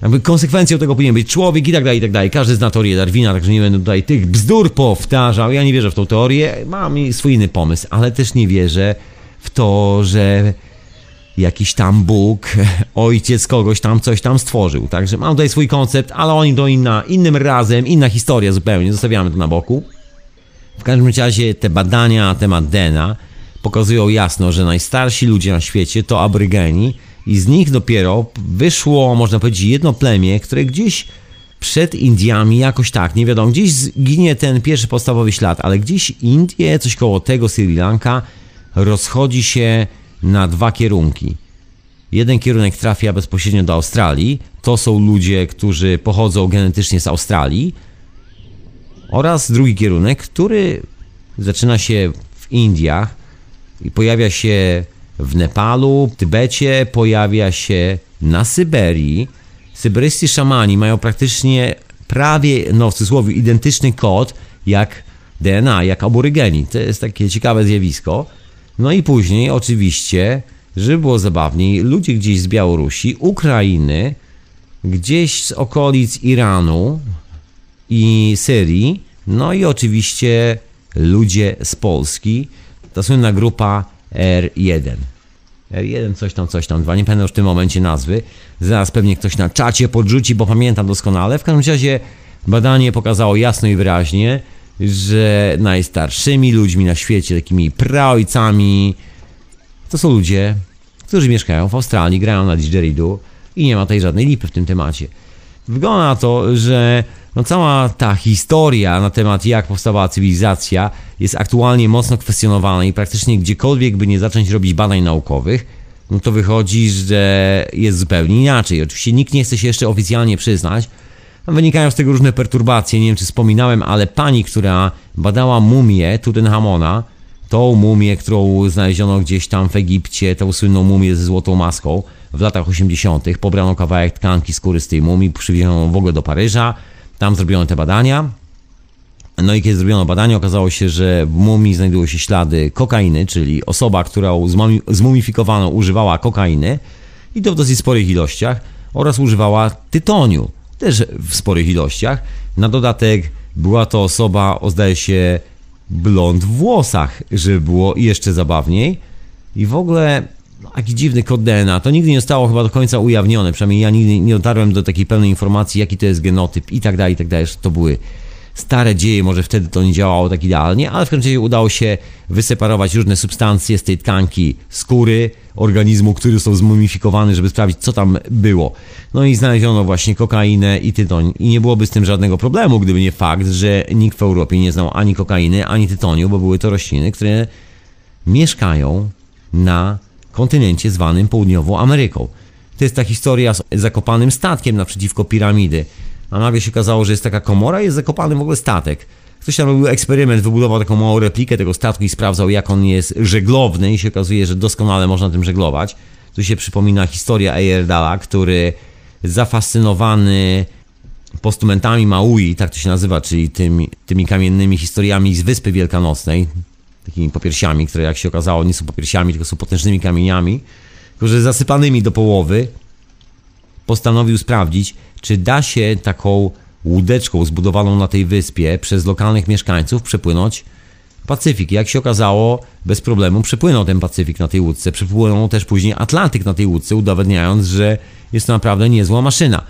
jakby konsekwencją tego powinien być człowiek i tak dalej, i tak dalej. Każdy zna teorię Darwina, także nie będę tutaj tych bzdur powtarzał. Ja nie wierzę w tą teorię, mam swój inny pomysł, ale też nie wierzę w to, że jakiś tam Bóg, ojciec kogoś tam coś tam stworzył. Także mam tutaj swój koncept, ale oni to inna, innym razem, inna historia zupełnie, zostawiamy to na boku. W każdym razie te badania na temat DNA pokazują jasno, że najstarsi ludzie na świecie to aborygeni i z nich dopiero wyszło, można powiedzieć, jedno plemię, które gdzieś przed Indiami jakoś tak, nie wiadomo, gdzieś zginie ten pierwszy podstawowy ślad, ale gdzieś Indie, coś koło tego, Sri Lanka rozchodzi się na dwa kierunki. Jeden kierunek trafia bezpośrednio do Australii, to są ludzie, którzy pochodzą genetycznie z Australii, oraz drugi kierunek, który zaczyna się w Indiach i pojawia się w Nepalu, w Tybecie, pojawia się na Syberii. Syberyjscy szamani mają praktycznie prawie, no w cudzysłowie, identyczny kod jak DNA, jak aborygeni. To jest takie ciekawe zjawisko. No i później oczywiście, żeby było zabawniej, ludzie gdzieś z Białorusi, Ukrainy, gdzieś z okolic Iranu i Syrii, no i oczywiście ludzie z Polski. Ta słynna grupa R1. R1 coś tam, coś tam, dwa, nie pamiętam już w tym momencie nazwy. Zaraz pewnie ktoś na czacie podrzuci, bo pamiętam doskonale. W każdym razie badanie pokazało jasno i wyraźnie, że najstarszymi ludźmi na świecie, takimi praojcami, to są ludzie, którzy mieszkają w Australii, grają na didgeridoo i nie ma tutaj żadnej lipy w tym temacie. Wygląda na to, że no cała ta historia na temat jak powstawała cywilizacja jest aktualnie mocno kwestionowana i praktycznie gdziekolwiek by nie zacząć robić badań naukowych, no to wychodzi, że jest zupełnie inaczej. Oczywiście nikt nie chce się jeszcze oficjalnie przyznać, Wynikają z tego różne perturbacje, nie wiem czy wspominałem, ale pani, która badała mumię Tutenchamona, tą mumię, którą znaleziono gdzieś tam w Egipcie, tą słynną mumię ze złotą maską w latach 80., pobrano kawałek tkanki skóry z tej mumii, przywieziono w ogóle do Paryża, tam zrobiono te badania. No i kiedy zrobiono badanie, okazało się, że w mumii znajdują się ślady kokainy, czyli osoba, którą zmumifikowano, używała kokainy i to w dosyć sporych ilościach oraz używała tytoniu też w sporych ilościach. Na dodatek była to osoba o zdaje się blond w włosach, żeby było jeszcze zabawniej. I w ogóle no, jaki dziwny kod DNA. To nigdy nie zostało chyba do końca ujawnione. Przynajmniej ja nigdy nie dotarłem do takiej pełnej informacji, jaki to jest genotyp i tak dalej, i tak dalej. To były stare dzieje, może wtedy to nie działało tak idealnie, ale w każdym razie udało się wyseparować różne substancje z tej tkanki skóry organizmu, który są zmumifikowane, żeby sprawdzić, co tam było. No i znaleziono właśnie kokainę i tytoń. I nie byłoby z tym żadnego problemu, gdyby nie fakt, że nikt w Europie nie znał ani kokainy, ani tytoniu, bo były to rośliny, które mieszkają na kontynencie zwanym Południową Ameryką. To jest ta historia z zakopanym statkiem naprzeciwko piramidy a nagle się okazało, że jest taka komora jest zakopany w ogóle statek. Ktoś tam robił eksperyment, wybudował taką małą replikę tego statku i sprawdzał, jak on jest żeglowny i się okazuje, że doskonale można tym żeglować. Tu się przypomina historia Eyerdala, który zafascynowany postumentami Maui, tak to się nazywa, czyli tymi, tymi kamiennymi historiami z Wyspy Wielkanocnej, takimi popiersiami, które jak się okazało nie są popiersiami, tylko są potężnymi kamieniami, tylko że zasypanymi do połowy, postanowił sprawdzić, czy da się taką łódeczką zbudowaną na tej wyspie przez lokalnych mieszkańców przepłynąć Pacyfik. Jak się okazało, bez problemu przepłynął ten Pacyfik na tej łódce. Przepłynął też później Atlantyk na tej łódce, udowadniając, że jest to naprawdę niezła maszyna.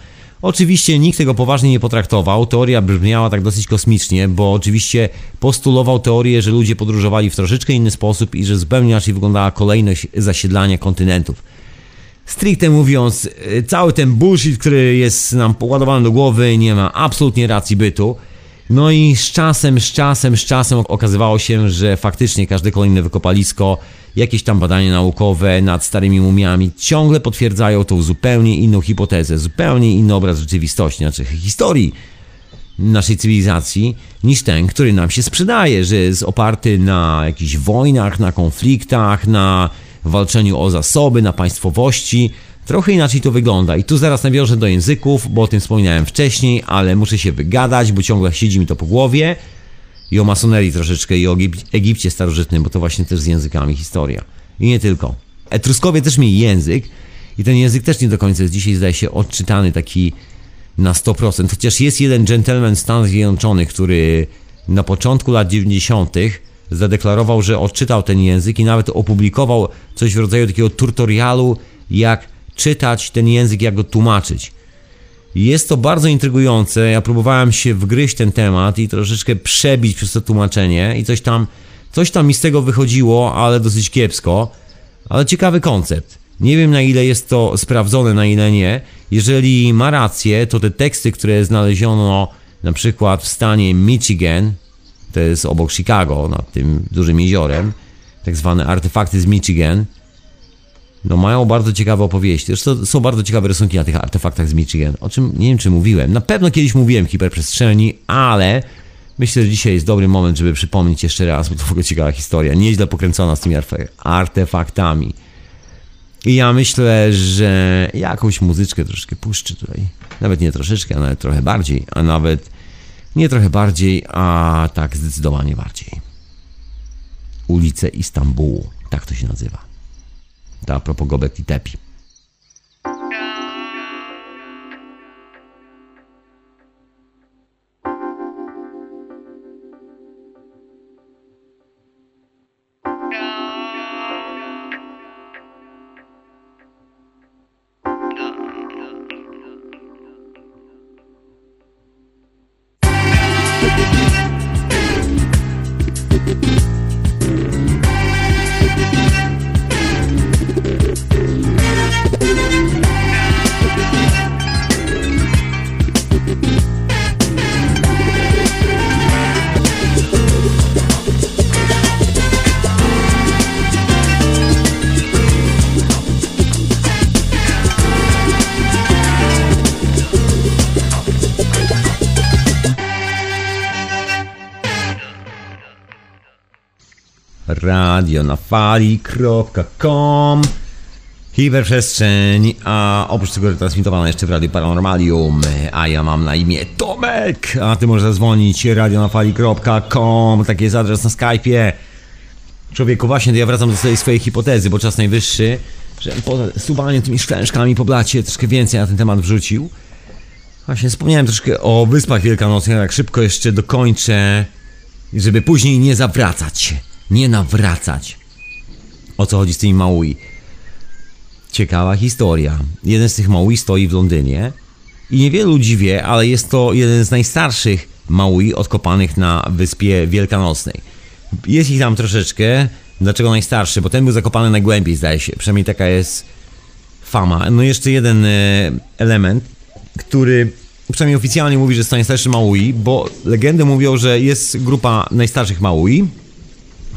Oczywiście nikt tego poważnie nie potraktował. Teoria brzmiała tak dosyć kosmicznie, bo oczywiście postulował teorię, że ludzie podróżowali w troszeczkę inny sposób i że zupełnie inaczej wyglądała kolejność zasiedlania kontynentów. Stricte mówiąc, y, cały ten bullshit, który jest nam poładowany do głowy, nie ma absolutnie racji bytu. No i z czasem, z czasem, z czasem okazywało się, że faktycznie każde kolejne wykopalisko, jakieś tam badania naukowe nad starymi mumiami ciągle potwierdzają tą zupełnie inną hipotezę, zupełnie inny obraz rzeczywistości, znaczy historii naszej cywilizacji niż ten, który nam się sprzedaje, że jest oparty na jakichś wojnach, na konfliktach, na walczeniu o zasoby, na państwowości. Trochę inaczej to wygląda i tu zaraz nawiążę do języków, bo o tym wspominałem wcześniej, ale muszę się wygadać, bo ciągle siedzi mi to po głowie i o masonerii troszeczkę i o Egip- Egipcie starożytnym, bo to właśnie też z językami historia. I nie tylko. Etruskowie też mieli język i ten język też nie do końca jest dzisiaj zdaje się odczytany taki na 100%. Chociaż jest jeden gentleman w Stanach Zjednoczonych, który na początku lat 90. zadeklarował, że odczytał ten język i nawet opublikował coś w rodzaju takiego tutorialu, jak czytać ten język, jak go tłumaczyć. Jest to bardzo intrygujące. Ja próbowałem się wgryźć ten temat i troszeczkę przebić przez to tłumaczenie i coś tam, coś tam mi z tego wychodziło, ale dosyć kiepsko. Ale ciekawy koncept. Nie wiem na ile jest to sprawdzone, na ile nie. Jeżeli ma rację, to te teksty, które znaleziono na przykład w stanie Michigan, to jest obok Chicago, nad tym dużym jeziorem, tak zwane artefakty z Michigan, no mają bardzo ciekawe opowieści. Zresztą są bardzo ciekawe rysunki na tych artefaktach z Michigan, o czym nie wiem czy mówiłem. Na pewno kiedyś mówiłem w hiperprzestrzeni, ale myślę, że dzisiaj jest dobry moment, żeby przypomnieć jeszcze raz, bo to w ogóle ciekawa historia. Nieźle pokręcona z tymi artefaktami. I ja myślę, że jakąś muzyczkę troszeczkę puszczę tutaj. Nawet nie troszeczkę, a nawet trochę bardziej, a nawet nie trochę bardziej, a tak zdecydowanie bardziej. Ulice Istambułu, tak to się nazywa. To a propos Gobek i Tepi. Radio na fali.com Hiperprzestrzeń, a oprócz tego transmitowana jeszcze w Radio Paranormalium, a ja mam na imię Tomek, a ty możesz zadzwonić radionafali.com, taki jest adres na Skype'ie. Człowieku, właśnie to ja wracam do tej swojej hipotezy, bo czas najwyższy, że poza subaniem tymi szklęczkami po blacie troszkę więcej na ten temat wrzucił. Właśnie wspomniałem troszkę o Wyspach Wielkanocnych, tak szybko jeszcze dokończę, żeby później nie zawracać, nie nawracać. O co chodzi z tymi Maui? Ciekawa historia. Jeden z tych Maui stoi w Londynie i niewielu ludzi wie, ale jest to jeden z najstarszych Maui odkopanych na Wyspie Wielkanocnej. Jest ich tam troszeczkę. Dlaczego najstarszy? Bo ten był zakopany najgłębiej, zdaje się. Przynajmniej taka jest fama. No jeszcze jeden e, element, który przynajmniej oficjalnie mówi, że jest to najstarszy Maui, bo legendy mówią, że jest grupa najstarszych Maui,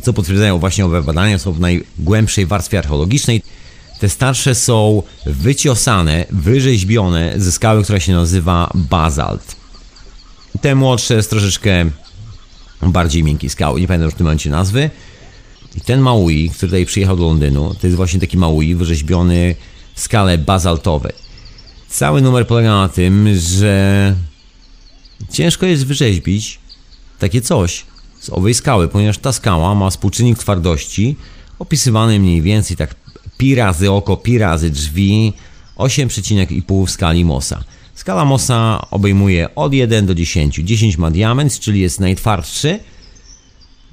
co potwierdzają właśnie owe badania, są w najgłębszej warstwie archeologicznej. Te starsze są wyciosane, wyrzeźbione ze skały, która się nazywa bazalt. Te młodsze jest troszeczkę bardziej miękkiej skały, nie pamiętam już w tym momencie nazwy. I ten Maui, który tutaj przyjechał do Londynu, to jest właśnie taki Maui wyrzeźbiony w skale bazaltowej. Cały numer polega na tym, że ciężko jest wyrzeźbić takie coś z owej skały, ponieważ ta skała ma współczynnik twardości opisywany mniej więcej tak pi razy oko, pi razy drzwi, 8,5 w skali Mossa. Skala Mossa obejmuje od 1 do 10. 10 ma diament, czyli jest najtwardszy.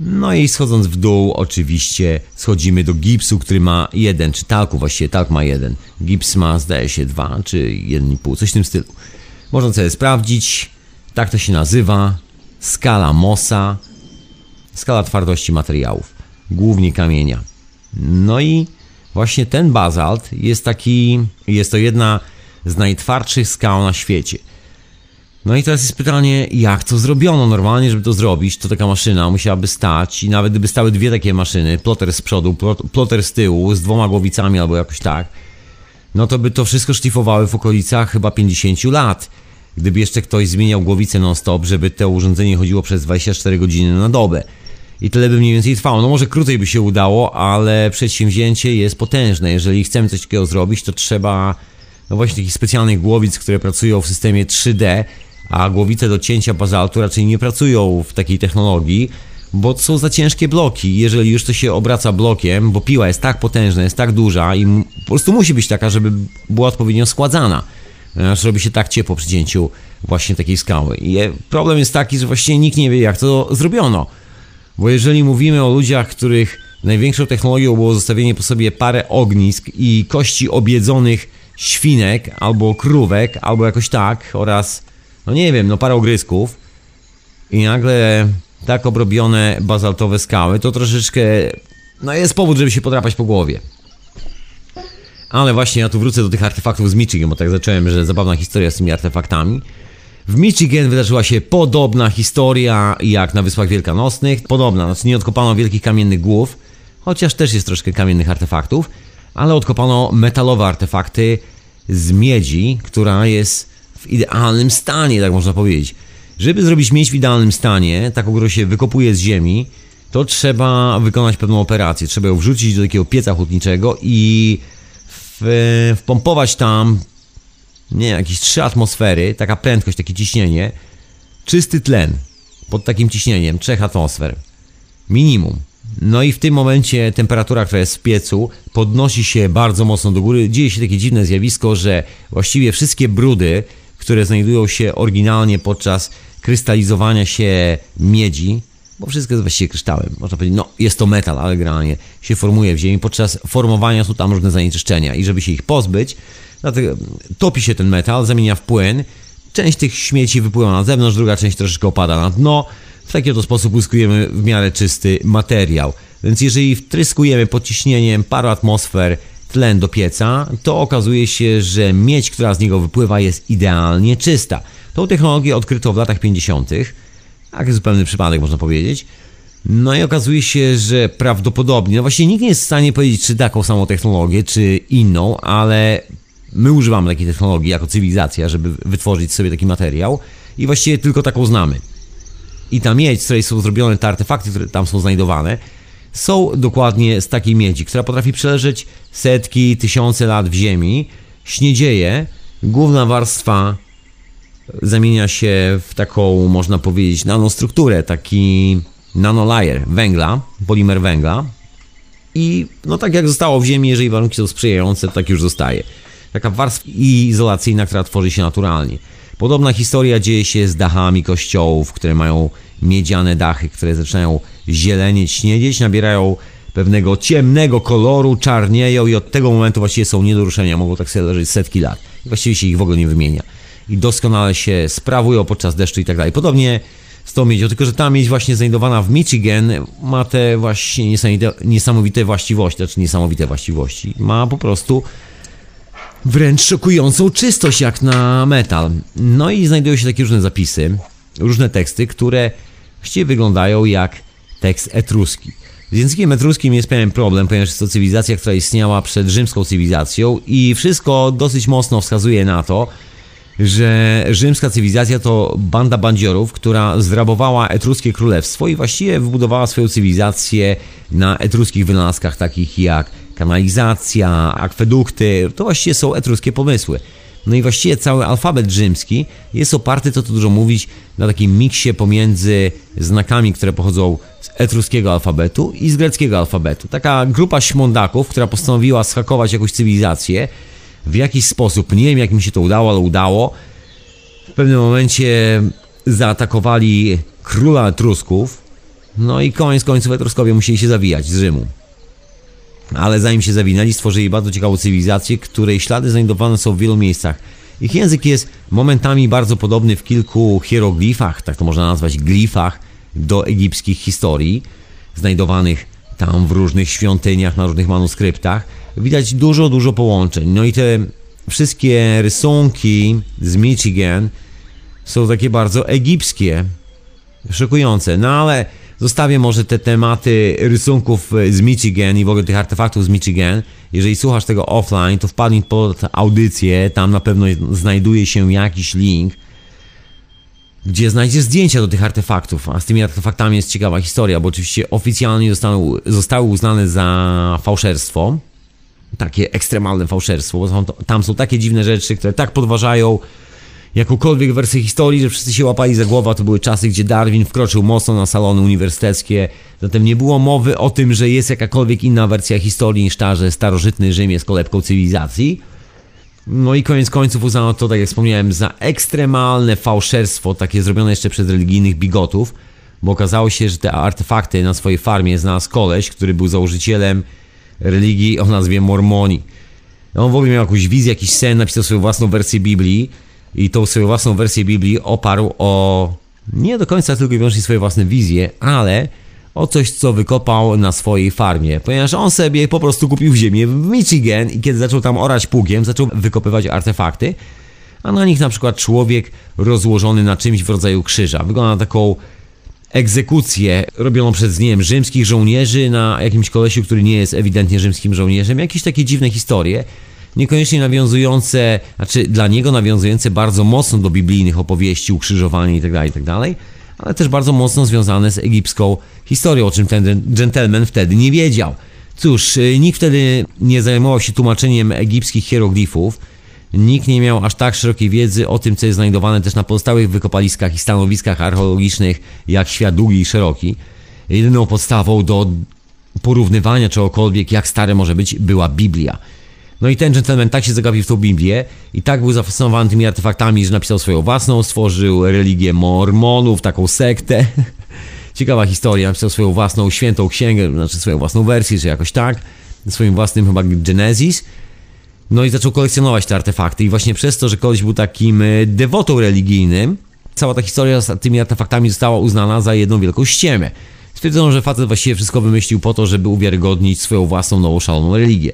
No i schodząc w dół, oczywiście schodzimy do gipsu, który ma 1, czy talku właściwie, talk ma 1. Gips ma, zdaje się, 2 czy 1,5, coś w tym stylu. Można sobie sprawdzić, tak to się nazywa. Skala Mossa, skala twardości materiałów, głównie kamienia. No i właśnie ten bazalt jest taki, jest to jedna z najtwardszych skał na świecie. No i teraz jest pytanie, jak to zrobiono? Normalnie, żeby to zrobić, to taka maszyna musiałaby stać i nawet gdyby stały dwie takie maszyny, ploter z przodu, plot- ploter z tyłu, z dwoma głowicami albo jakoś tak, no to by to wszystko szlifowały w okolicach chyba 50 lat. Gdyby jeszcze ktoś zmieniał głowicę non-stop, żeby to urządzenie chodziło przez 24 godziny na dobę. I tyle by mniej więcej trwało. No może krócej by się udało, ale przedsięwzięcie jest potężne. Jeżeli chcemy coś takiego zrobić, to trzeba no właśnie takich specjalnych głowic, które pracują w systemie 3D, a głowice do cięcia bazaltu raczej nie pracują w takiej technologii, bo są za ciężkie bloki. Jeżeli już to się obraca blokiem, bo piła jest tak potężna, jest tak duża i po prostu musi być taka, żeby była odpowiednio składzana. Ponieważ robi się tak ciepło przy cięciu właśnie takiej skały. I problem jest taki, że właściwie nikt nie wie, jak to zrobiono. Bo jeżeli mówimy o ludziach, których największą technologią było zostawienie po sobie parę ognisk i kości obiedzonych świnek albo krówek, albo jakoś tak, oraz, no nie wiem, no parę ogrysków i nagle tak obrobione bazaltowe skały, to troszeczkę, no jest powód, żeby się podrapać po głowie. Ale właśnie ja tu wrócę do tych artefaktów z Michigan, bo tak zacząłem, że zabawna historia z tymi artefaktami. W Michigan wydarzyła się podobna historia jak na Wyspach Wielkanocnych. Podobna, znaczy nie odkopano wielkich kamiennych głów, chociaż też jest troszkę kamiennych artefaktów, ale odkopano metalowe artefakty z miedzi, która jest w idealnym stanie, tak można powiedzieć. Żeby zrobić miedź w idealnym stanie, taką, którą się wykopuje z ziemi, to trzeba wykonać pewną operację. Trzeba ją wrzucić do takiego pieca hutniczego i wpompować tam nie jakieś 3 atmosfery, taka prędkość, takie ciśnienie, czysty tlen pod takim ciśnieniem 3 atmosfer. Minimum. No i w tym momencie temperatura, która jest w piecu, podnosi się bardzo mocno do góry. Dzieje się takie dziwne zjawisko, że właściwie wszystkie brudy, które znajdują się oryginalnie podczas krystalizowania się miedzi, bo wszystko jest właściwie kryształem, można powiedzieć, no jest to metal, ale generalnie się formuje w ziemi. Podczas formowania są tam różne zanieczyszczenia i żeby się ich pozbyć, dlatego topi się ten metal, zamienia w płyn, część tych śmieci wypływa na zewnątrz, druga część troszeczkę opada na dno. W taki oto sposób uzyskujemy w miarę czysty materiał. Więc jeżeli wtryskujemy pod ciśnieniem paru atmosfer tlen do pieca, to okazuje się, że miedź, która z niego wypływa jest idealnie czysta. Tą technologię odkryto w latach 50. Tak, zupełny przypadek można powiedzieć. No i okazuje się, że prawdopodobnie, no właśnie nikt nie jest w stanie powiedzieć, czy taką samą technologię, czy inną, ale my używamy takiej technologii jako cywilizacja, żeby wytworzyć sobie taki materiał i właściwie tylko taką znamy. I ta miedź, z której są zrobione te artefakty, które tam są znajdowane, są dokładnie z takiej miedzi, która potrafi przeleżeć setki, tysiące lat w ziemi. Śniedzieje, główna warstwa zamienia się w taką, można powiedzieć, nanostrukturę, taki nanolayer węgla, polimer węgla. I no tak jak zostało w ziemi, jeżeli warunki są sprzyjające, to tak już zostaje. Taka warstwa izolacyjna, która tworzy się naturalnie. Podobna historia dzieje się z dachami kościołów, które mają miedziane dachy, które zaczynają zielenieć, śniedzieć, nabierają pewnego ciemnego koloru, czarnieją i od tego momentu właściwie są nie do ruszenia, mogą tak sobie leżeć setki lat. I właściwie się ich w ogóle nie wymienia. I doskonale się sprawują podczas deszczu i tak dalej. Podobnie z tą miedzią, tylko że ta miedź właśnie znajdowana w Michigan ma te właśnie niesamowite, właściwości, znaczy niesamowite właściwości. Ma po prostu wręcz szokującą czystość jak na metal. No i znajdują się takie różne zapisy, różne teksty, które właściwie wyglądają jak tekst etruski. Z językiem etruskim jest pewien problem, ponieważ jest to cywilizacja, która istniała przed rzymską cywilizacją i wszystko dosyć mocno wskazuje na to, że rzymska cywilizacja to banda bandziorów, która zrabowała etruskie królestwo i właściwie wybudowała swoją cywilizację na etruskich wynalazkach takich jak kanalizacja, akwedukty. To właściwie są etruskie pomysły. No i właściwie cały alfabet rzymski jest oparty, co tu dużo mówić, na takim miksie pomiędzy znakami, które pochodzą z etruskiego alfabetu i z greckiego alfabetu. Taka grupa śmądaków, która postanowiła schakować jakąś cywilizację w jakiś sposób. Nie wiem, jak mi się to udało, ale udało. W pewnym momencie zaatakowali króla Etrusków. No i koniec końców Etruskowie musieli się zawijać z Rzymu. Ale zanim się zawinęli, stworzyli bardzo ciekawą cywilizację, której ślady znajdowane są w wielu miejscach. Ich język jest momentami bardzo podobny w kilku hieroglifach, tak to można nazwać glifach, do egipskich historii, znajdowanych tam w różnych świątyniach, na różnych manuskryptach. Widać dużo, dużo połączeń. No i te wszystkie rysunki z Michigan są takie bardzo egipskie, szokujące. No ale zostawię może te tematy rysunków z Michigan i w ogóle tych artefaktów z Michigan. Jeżeli słuchasz tego offline, to wpadnij pod audycję, tam na pewno znajduje się jakiś link, gdzie znajdziesz zdjęcia do tych artefaktów. A z tymi artefaktami jest ciekawa historia, bo oczywiście oficjalnie zostały, zostały uznane za fałszerstwo. Takie ekstremalne fałszerstwo, bo tam są takie dziwne rzeczy, które tak podważają jakąkolwiek wersję historii, że wszyscy się łapali za głowę. To były czasy, gdzie Darwin wkroczył mocno na salony uniwersyteckie. Zatem nie było mowy o tym, że jest jakakolwiek inna wersja historii niż ta, że starożytny Rzym jest kolebką cywilizacji. No i koniec końców uznano to, tak jak wspomniałem, za ekstremalne fałszerstwo, takie zrobione jeszcze przez religijnych bigotów, bo okazało się, że te artefakty na swojej farmie znalazł koleś, który był założycielem religii o nazwie Mormoni. On w ogóle miał jakąś wizję, jakiś sen, napisał swoją własną wersję Biblii i tą swoją własną wersję Biblii oparł o nie do końca tylko i wyłącznie swoje własne wizje, ale o coś, co wykopał na swojej farmie, ponieważ on sobie po prostu kupił ziemię w Michigan i kiedy zaczął tam orać pługiem, zaczął wykopywać artefakty, a na nich na przykład człowiek rozłożony na czymś w rodzaju krzyża. Wygląda na taką egzekucję robioną przez, nie wiem, rzymskich żołnierzy na jakimś kolesiu, który nie jest ewidentnie rzymskim żołnierzem. Jakieś takie dziwne historie, niekoniecznie nawiązujące, znaczy dla niego nawiązujące bardzo mocno do biblijnych opowieści, ukrzyżowania itd., itd., ale też bardzo mocno związane z egipską historią, o czym ten gentleman wtedy nie wiedział. Cóż, y, nikt wtedy nie zajmował się tłumaczeniem egipskich hieroglifów, nikt nie miał aż tak szerokiej wiedzy o tym, co jest znajdowane też na pozostałych wykopaliskach i stanowiskach archeologicznych, jak świat długi i szeroki. Jedyną podstawą do porównywania czegokolwiek, jak stare może być, była Biblia. No i ten gentleman tak się zagapił w tą Biblię i tak był zafascynowany tymi artefaktami, że napisał swoją własną, stworzył religię mormonów, taką sektę. Ciekawa historia, napisał swoją własną świętą księgę, znaczy swoją własną wersję, czy jakoś tak, swoim własnym chyba Genesis. No i zaczął kolekcjonować te artefakty i właśnie przez to, że koleś był takim e, dewotą religijnym, cała ta historia z tymi artefaktami została uznana za jedną wielką ściemę. Stwierdzono, że facet właściwie wszystko wymyślił po to, żeby uwiarygodnić swoją własną nową szaloną religię.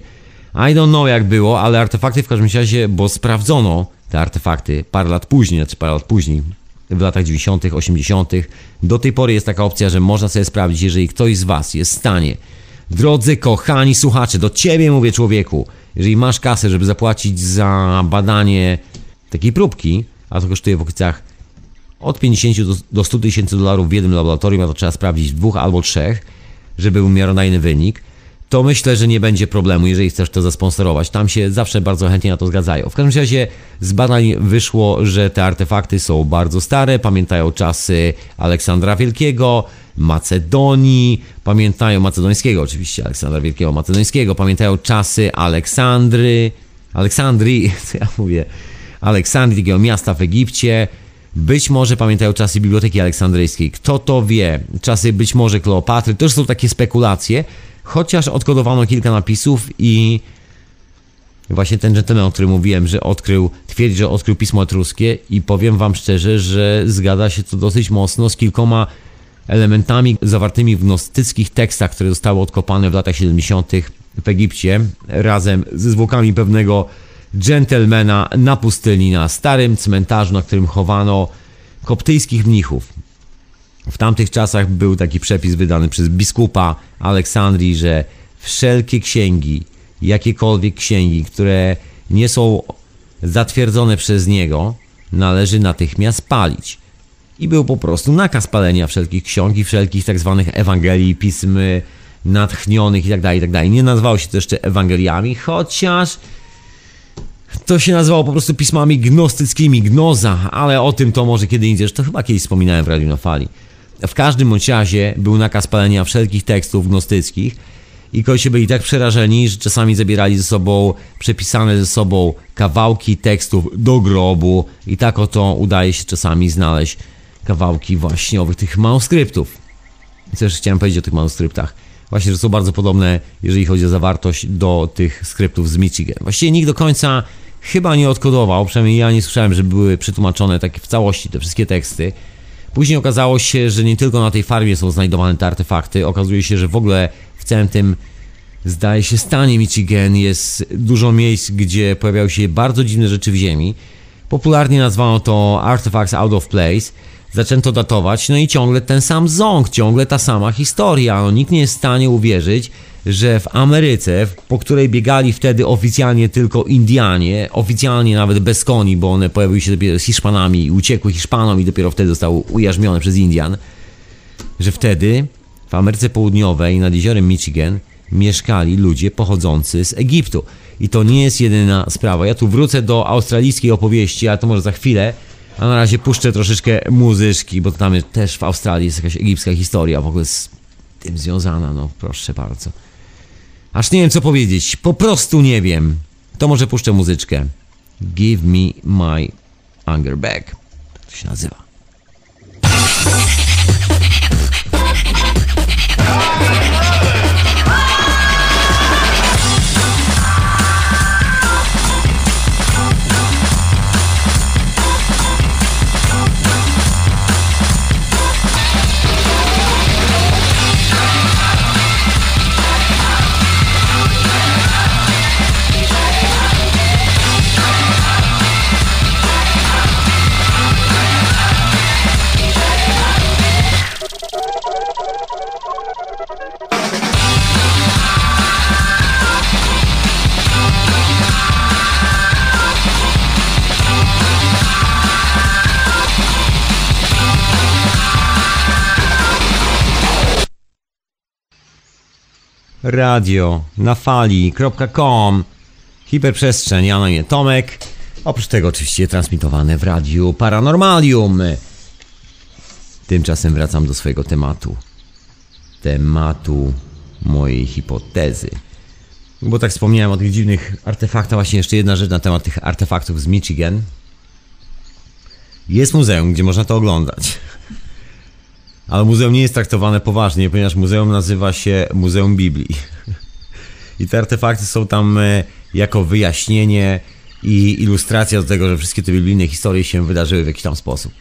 I don't know jak było, ale artefakty w każdym razie, bo sprawdzono te artefakty parę lat później, znaczy parę lat później, w latach 90., 80., do tej pory jest taka opcja, że można sobie sprawdzić, jeżeli ktoś z Was jest w stanie, drodzy kochani słuchacze, do Ciebie mówię człowieku, jeżeli masz kasę, żeby zapłacić za badanie takiej próbki, a to kosztuje w okolicach od 50 do, do 100 tysięcy dolarów w jednym laboratorium, a to trzeba sprawdzić w dwóch albo trzech, żeby był miarodajny wynik, to myślę, że nie będzie problemu, jeżeli chcesz to zasponsorować. Tam się zawsze bardzo chętnie na to zgadzają. W każdym razie z badań wyszło, że te artefakty są bardzo stare, pamiętają czasy Aleksandra Wielkiego, Macedonii, pamiętają macedońskiego oczywiście, Aleksandra Wielkiego Macedońskiego, pamiętają czasy Aleksandry, Aleksandrii, co ja mówię, Aleksandrii, takiego miasta w Egipcie, być może pamiętają czasy Biblioteki Aleksandryjskiej. Kto to wie? Czasy być może Kleopatry. To już są takie spekulacje, chociaż odkodowano kilka napisów i właśnie ten gentleman, o którym mówiłem, że odkrył, twierdzi, że odkrył pismo etruskie i powiem wam szczerze, że zgadza się to dosyć mocno z kilkoma elementami zawartymi w gnostyckich tekstach, które zostały odkopane w latach 70. w Egipcie, razem ze zwłokami pewnego gentlemana na pustyni, na starym cmentarzu, na którym chowano koptyjskich mnichów. W tamtych czasach był taki przepis wydany przez biskupa Aleksandrii, że wszelkie księgi, jakiekolwiek księgi, które nie są zatwierdzone przez niego, należy natychmiast palić. I był po prostu nakaz palenia wszelkich ksiąg i wszelkich tak zwanych Ewangelii, pism natchnionych itd., itd. Nie nazywało się to jeszcze Ewangeliami, chociaż to się nazywało po prostu pismami gnostyckimi, gnoza, ale o tym to może kiedy indziej, to chyba kiedyś wspominałem w Radiu na Fali. W każdym bądź razie był nakaz palenia wszelkich tekstów gnostyckich i kości byli tak przerażeni, że czasami zabierali ze sobą przepisane ze sobą kawałki tekstów do grobu i tak oto udaje się czasami znaleźć kawałki właśnie owych tych manuskryptów. Też chciałem powiedzieć o tych manuskryptach. Właśnie, że są bardzo podobne, jeżeli chodzi o zawartość, do tych skryptów z Michigan. Właściwie nikt do końca chyba nie odkodował, przynajmniej ja nie słyszałem, że były przetłumaczone takie w całości te wszystkie teksty. Później okazało się, że nie tylko na tej farmie są znajdowane te artefakty, okazuje się, że w ogóle w całym tym, zdaje się, stanie Michigan jest dużo miejsc, gdzie pojawiały się bardzo dziwne rzeczy w ziemi. Popularnie nazwano to Artifacts Out of Place. Zaczęto datować, no i ciągle ten sam ząg, ciągle ta sama historia. No, nikt nie jest w stanie uwierzyć, że w Ameryce, po której biegali wtedy oficjalnie tylko Indianie, oficjalnie nawet bez koni, bo one pojawiły się dopiero z Hiszpanami i uciekły Hiszpanom i dopiero wtedy zostały ujarzmione przez Indian, że wtedy w Ameryce Południowej nad jeziorem Michigan mieszkali ludzie pochodzący z Egiptu. I to nie jest jedyna sprawa. Ja tu wrócę do australijskiej opowieści, ale to może za chwilę. A na razie puszczę troszeczkę muzyczki, bo tam też w Australii jest jakaś egipska historia w ogóle z tym związana. No proszę bardzo. Aż nie wiem co powiedzieć. Po prostu nie wiem. To może puszczę muzyczkę. Give me my anger back. Tak to się nazywa. Radio na fali.com hiperprzestrzeń, ja na imię Tomek. Oprócz tego oczywiście transmitowane w radiu Paranormalium. Tymczasem wracam do swojego tematu. Tematu mojej hipotezy. Bo tak wspomniałem o tych dziwnych artefaktach. Właśnie jeszcze jedna rzecz na temat tych artefaktów z Michigan. Jest muzeum, gdzie można to oglądać ale muzeum nie jest traktowane poważnie, ponieważ muzeum nazywa się Muzeum Biblii. I te artefakty są tam e, jako wyjaśnienie i ilustracja do tego, że wszystkie te biblijne historie się wydarzyły w jakiś tam sposób.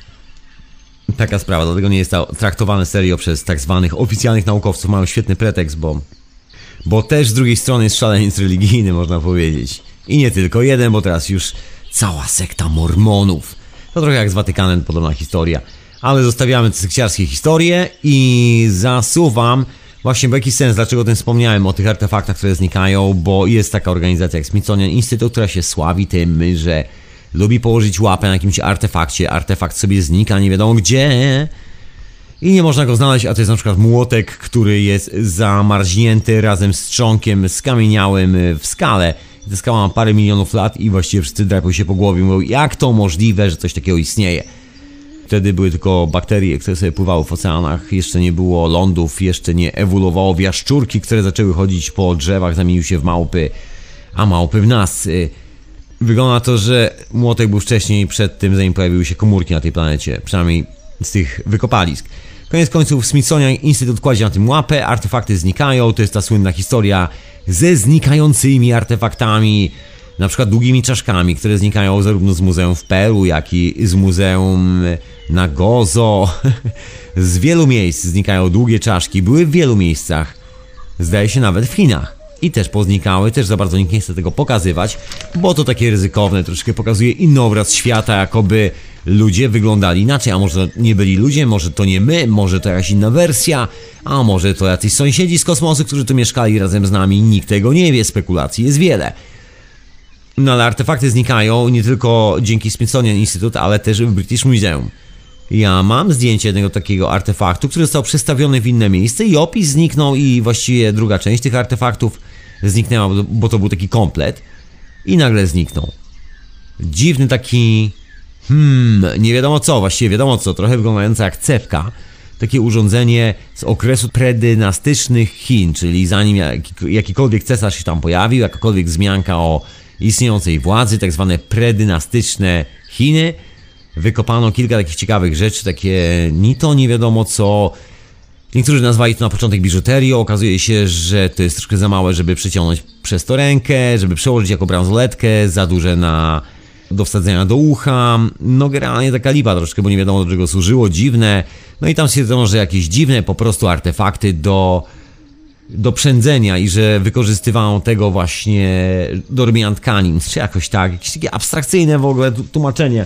Taka sprawa, dlatego nie jest to traktowane serio przez tak zwanych oficjalnych naukowców. Mają świetny pretekst, bo, bo też z drugiej strony jest szaleniec religijny, można powiedzieć. I nie tylko jeden, bo teraz już cała sekta mormonów. To trochę jak z Watykanem podobna historia. Ale zostawiamy te sekciarskie historie i zasuwam właśnie w jakiś sens, dlaczego o tym wspomniałem, o tych artefaktach, które znikają, bo jest taka organizacja jak Smithsonian Institute, która się sławi tym, że lubi położyć łapę na jakimś artefakcie, artefakt sobie znika, nie wiadomo gdzie i nie można go znaleźć, a to jest na przykład młotek, który jest zamarznięty razem z trzonkiem skamieniałym w skale. Ta skała ma parę milionów lat i właściwie wszyscy drapią się po głowie, mówią, jak to możliwe, że coś takiego istnieje. Wtedy były tylko bakterie, które sobie pływały w oceanach, jeszcze nie było lądów, jeszcze nie ewoluowało. W jaszczurki, które zaczęły chodzić po drzewach, zamieniły się w małpy, a małpy w nas. Y, Wygląda to, że młotek był wcześniej, przed tym zanim pojawiły się komórki na tej planecie, przynajmniej z tych wykopalisk. Koniec końców Smithsonian Instytut kładzie na tym łapę, artefakty znikają, to jest ta słynna historia ze znikającymi artefaktami, na przykład długimi czaszkami, które znikają zarówno z muzeum w Peru, jak i z muzeum na Gozo. Z wielu miejsc znikają długie czaszki, były w wielu miejscach, zdaje się nawet w Chinach. I też poznikały, też za bardzo nikt nie chce tego pokazywać, bo to takie ryzykowne, troszkę pokazuje inny obraz świata, jakoby ludzie wyglądali inaczej, a może nie byli ludzie, może to nie my, może to jakaś inna wersja, a może to jacyś sąsiedzi z kosmosu, którzy tu mieszkali razem z nami, nikt tego nie wie, spekulacji jest wiele. No ale artefakty znikają nie tylko dzięki Smithsonian Institute, ale też w British Museum. Ja mam zdjęcie jednego takiego artefaktu, który został przestawiony w inne miejsce i opis zniknął i właściwie druga część tych artefaktów zniknęła, bo- to był taki komplet i nagle zniknął. Dziwny taki, hmm, nie wiadomo co, właściwie wiadomo co, trochę wyglądająca jak cepka. takie urządzenie z okresu predynastycznych Chin, czyli zanim jak- jakikolwiek cesarz się tam pojawił, jakakolwiek wzmianka o istniejącej władzy, tak zwane predynastyczne Chiny, wykopano kilka takich ciekawych rzeczy, takie ni to nie wiadomo co. Niektórzy nazwali to na początek biżuterią, okazuje się, że to jest troszkę za małe, żeby przyciągnąć przez to rękę, żeby przełożyć jako bransoletkę, za duże na do wsadzenia do ucha. No generalnie taka lipa troszkę, bo nie wiadomo do czego służyło, dziwne. No i tam stwierdzono, że jakieś dziwne po prostu artefakty do do przędzenia i że wykorzystywano tego właśnie do robienia tkanin, czy jakoś tak, jakieś takie abstrakcyjne w ogóle tłumaczenie.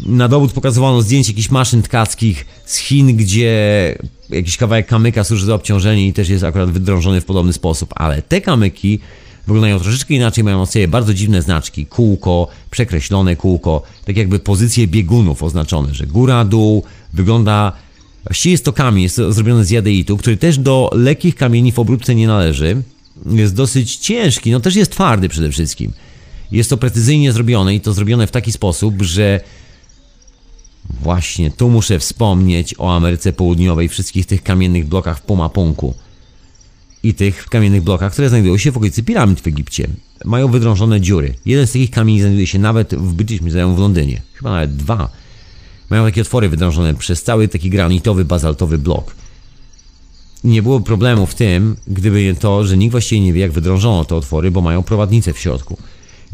Na dowód pokazywano zdjęcie jakichś maszyn tkackich z Chin, gdzie jakiś kawałek kamyka służy za obciążenie i też jest akurat wydrążony w podobny sposób, ale te kamyki wyglądają troszeczkę inaczej, mają na sobie bardzo dziwne znaczki, kółko, przekreślone kółko, tak jakby pozycje biegunów oznaczone, że góra, dół, wygląda Właściwie jest to kamień, jest to zrobione z jadeitu, który też do lekkich kamieni w obróbce nie należy. Jest dosyć ciężki, no też jest twardy przede wszystkim. Jest to precyzyjnie zrobione i to zrobione w taki sposób, że właśnie tu muszę wspomnieć o Ameryce Południowej, wszystkich tych kamiennych blokach w Pomapunku i tych kamiennych blokach, które znajdują się w okolicy piramid w Egipcie. Mają wydrążone dziury. Jeden z takich kamieni znajduje się nawet w British Museum w Londynie. Chyba nawet dwa. Mają takie otwory wydrążone przez cały taki granitowy, bazaltowy blok. Nie było problemu w tym, gdyby to, że nikt właściwie nie wie, jak wydrążono te otwory, bo mają prowadnicę w środku.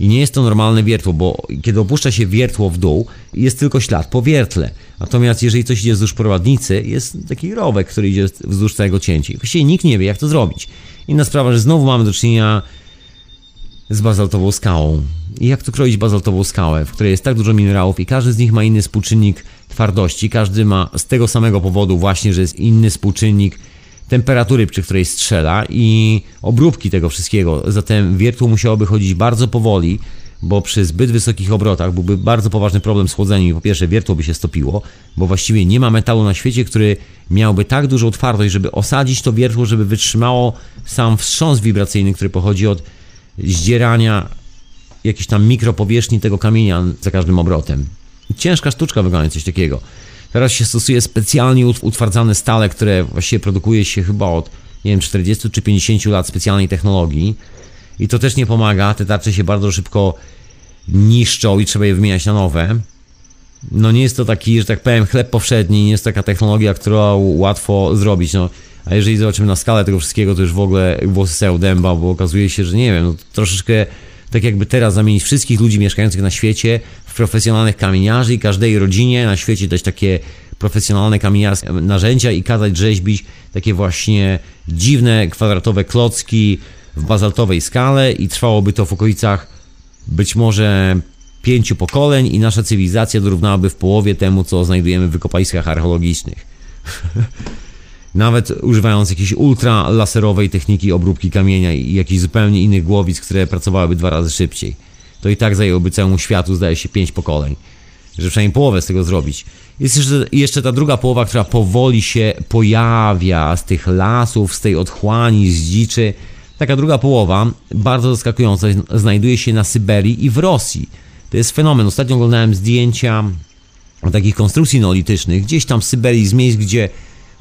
I nie jest to normalne wiertło, bo kiedy opuszcza się wiertło w dół, jest tylko ślad po wiertle. Natomiast jeżeli coś idzie wzdłuż prowadnicy, jest taki rowek, który idzie wzdłuż całego cięcia. I właściwie nikt nie wie, jak to zrobić. Inna sprawa, że znowu mamy do czynienia z bazaltową skałą. I jak tu kroić bazaltową skałę, w której jest tak dużo minerałów i każdy z nich ma inny współczynnik twardości, każdy ma z tego samego powodu właśnie, że jest inny współczynnik temperatury, przy której strzela i obróbki tego wszystkiego. Zatem wiertło musiałoby chodzić bardzo powoli, bo przy zbyt wysokich obrotach byłby bardzo poważny problem z chłodzeniem i po pierwsze wiertło by się stopiło, bo właściwie nie ma metalu na świecie, który miałby tak dużą twardość, żeby osadzić to wiertło, żeby wytrzymało sam wstrząs wibracyjny, który pochodzi od zdzierania jakiejś tam mikropowierzchni tego kamienia za każdym obrotem. Ciężka sztuczka wygląda coś takiego. Teraz się stosuje specjalnie ut- utwardzane stale, które właściwie produkuje się chyba od, nie wiem, 40 czy 50 lat specjalnej technologii. I to też nie pomaga. Te tarcze się bardzo szybko niszczą i trzeba je wymieniać na nowe. No nie jest to taki, że tak powiem, chleb powszedni, nie jest taka technologia, którą łatwo zrobić. No, a jeżeli zobaczymy na skalę tego wszystkiego, to już w ogóle włosy stają dęba, bo okazuje się, że nie wiem, no, troszeczkę tak jakby teraz zamienić wszystkich ludzi mieszkających na świecie profesjonalnych kamieniarzy i każdej rodzinie na świecie dać takie profesjonalne kamieniarskie narzędzia i kazać rzeźbić takie właśnie dziwne, kwadratowe klocki w bazaltowej skale i trwałoby to w okolicach być może pięciu pokoleń i nasza cywilizacja dorównałaby w połowie temu, co znajdujemy w wykopaliskach archeologicznych. Nawet używając jakiejś ultra laserowej techniki obróbki kamienia i jakichś zupełnie innych głowic, które pracowałyby dwa razy szybciej. To i tak zajęłoby całemu światu, zdaje się, pięć pokoleń. Żeby przynajmniej połowę z tego zrobić. Jest jeszcze, jeszcze ta druga połowa, która powoli się pojawia z tych lasów, z tej otchłani, z dziczy. Taka druga połowa, bardzo zaskakująca, znajduje się na Syberii i w Rosji. To jest fenomen. Ostatnio oglądałem zdjęcia takich konstrukcji neolitycznych, gdzieś tam w Syberii, z miejsc, gdzie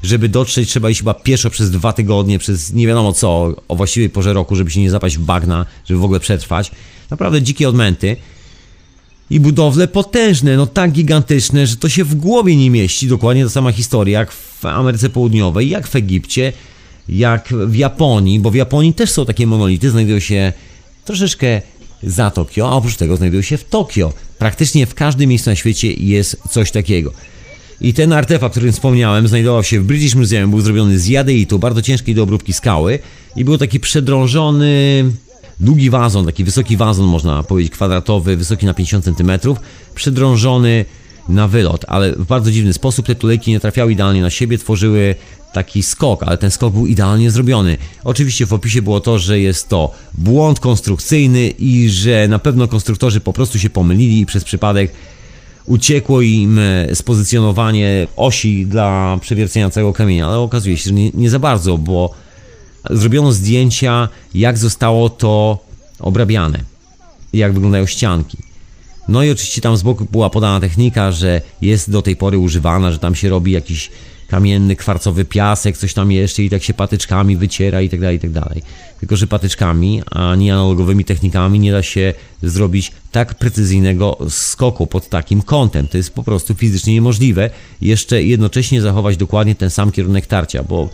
żeby dotrzeć trzeba iść chyba pieszo przez dwa tygodnie, przez nie wiadomo co, o właściwej porze roku, żeby się nie zapaść w bagna, żeby w ogóle przetrwać. Naprawdę dzikie odmęty. I budowle potężne, no tak gigantyczne, że to się w głowie nie mieści. Dokładnie ta sama historia jak w Ameryce Południowej, jak w Egipcie, jak w Japonii, bo w Japonii też są takie monolity, znajdują się troszeczkę za Tokio, a oprócz tego znajdują się w Tokio. Praktycznie w każdym miejscu na świecie jest coś takiego. I ten artefakt, o którym wspomniałem, znajdował się w British Museum, był zrobiony z jadeitu, bardzo ciężkiej do obróbki skały i był taki przedrążony, długi wazon, taki wysoki wazon, można powiedzieć, kwadratowy, wysoki na 50 cm, przedrążony na wylot, ale w bardzo dziwny sposób te tulejki nie trafiały idealnie na siebie, tworzyły taki skok, ale ten skok był idealnie zrobiony. Oczywiście w opisie było to, że jest to błąd konstrukcyjny i że na pewno konstruktorzy po prostu się pomylili i przez przypadek uciekło im e, spozycjonowanie osi dla przewiercenia całego kamienia, ale okazuje się, że nie, nie za bardzo, bo zrobiono zdjęcia, jak zostało to obrabiane, jak wyglądają ścianki. No i oczywiście tam z boku była podana technika, że jest do tej pory używana, że tam się robi jakiś kamienny, kwarcowy piasek, coś tam jeszcze i tak się patyczkami wyciera i tak dalej, i tak dalej. Tylko, że patyczkami, a nie analogowymi technikami nie da się zrobić tak precyzyjnego skoku pod takim kątem. To jest po prostu fizycznie niemożliwe. Jeszcze jednocześnie zachować dokładnie ten sam kierunek tarcia, bo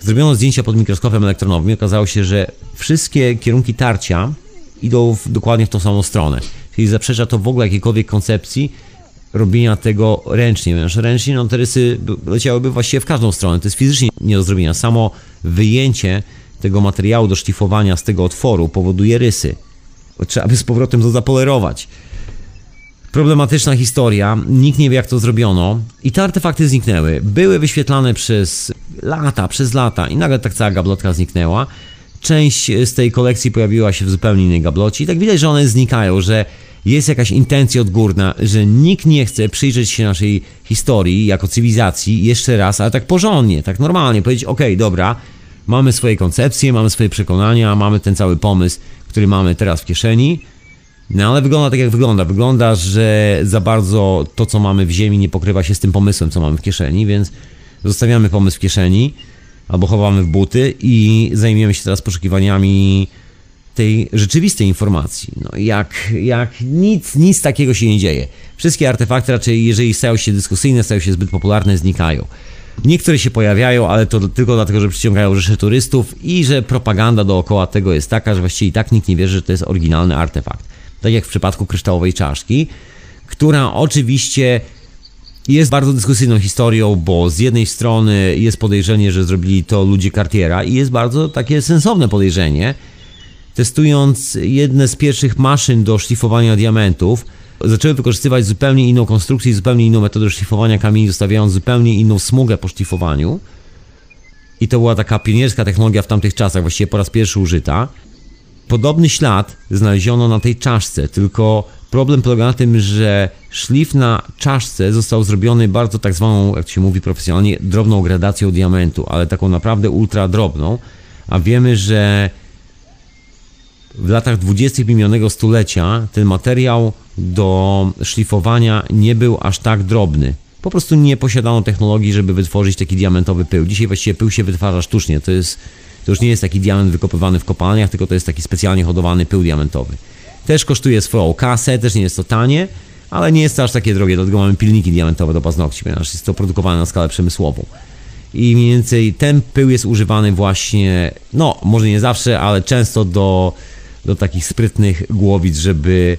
zrobiono zdjęcia pod mikroskopem elektronowym i okazało się, że wszystkie kierunki tarcia idą w, dokładnie w tą samą stronę. Czyli zaprzecza to w ogóle jakiejkolwiek koncepcji robienia tego ręcznie, ponieważ ręcznie no, te rysy by- leciałyby właściwie w każdą stronę. To jest fizycznie nie do zrobienia. Samo wyjęcie tego materiału do szlifowania z tego otworu powoduje rysy. Trzeba by z powrotem to zapolerować. Problematyczna historia, nikt nie wie jak to zrobiono i te artefakty zniknęły. Były wyświetlane przez lata, przez lata i nagle tak cała gablotka zniknęła. Część z tej kolekcji pojawiła się w zupełnie innej gablocie i tak widać, że one znikają, że jest jakaś intencja odgórna, że nikt nie chce przyjrzeć się naszej historii jako cywilizacji jeszcze raz, ale tak porządnie, tak normalnie, powiedzieć, ok, dobra, mamy swoje koncepcje, mamy swoje przekonania, mamy ten cały pomysł, który mamy teraz w kieszeni, no ale wygląda tak jak wygląda. Wygląda, że za bardzo to, co mamy w ziemi, nie pokrywa się z tym pomysłem, co mamy w kieszeni, więc zostawiamy pomysł w kieszeni albo chowamy w buty i zajmiemy się teraz poszukiwaniami tej rzeczywistej informacji. No jak, jak nic, nic takiego się nie dzieje. Wszystkie artefakty raczej, jeżeli stają się dyskusyjne, stają się zbyt popularne, znikają. Niektóre się pojawiają, ale to tylko dlatego, że przyciągają rzesze turystów i że propaganda dookoła tego jest taka, że właściwie i tak nikt nie wierzy, że to jest oryginalny artefakt. Tak jak w przypadku kryształowej czaszki, która oczywiście jest bardzo dyskusyjną historią, bo z jednej strony jest podejrzenie, że zrobili to ludzie Cartiera i jest bardzo takie sensowne podejrzenie. Testując jedne z pierwszych maszyn do szlifowania diamentów, zaczęły wykorzystywać zupełnie inną konstrukcję zupełnie inną metodę szlifowania kamieni, zostawiając zupełnie inną smugę po szlifowaniu. I to była taka pionierska technologia w tamtych czasach, właściwie po raz pierwszy użyta. Podobny ślad znaleziono na tej czaszce, tylko problem polega na tym, że szlif na czaszce został zrobiony bardzo tak zwaną, jak się mówi profesjonalnie, drobną gradacją diamentu, ale taką naprawdę ultra drobną, a wiemy, że w latach 20. minionego stulecia ten materiał do szlifowania nie był aż tak drobny. Po prostu nie posiadano technologii, żeby wytworzyć taki diamentowy pył. Dzisiaj właściwie pył się wytwarza sztucznie. To, jest, to już nie jest taki diament wykopywany w kopalniach, tylko to jest taki specjalnie hodowany pył diamentowy. Też kosztuje swoją kasę, też nie jest to tanie, ale nie jest to aż takie drogie. Dlatego mamy pilniki diamentowe do paznokci, ponieważ jest to produkowane na skalę przemysłową. I mniej więcej ten pył jest używany właśnie, no może nie zawsze, ale często do, do takich sprytnych głowic, żeby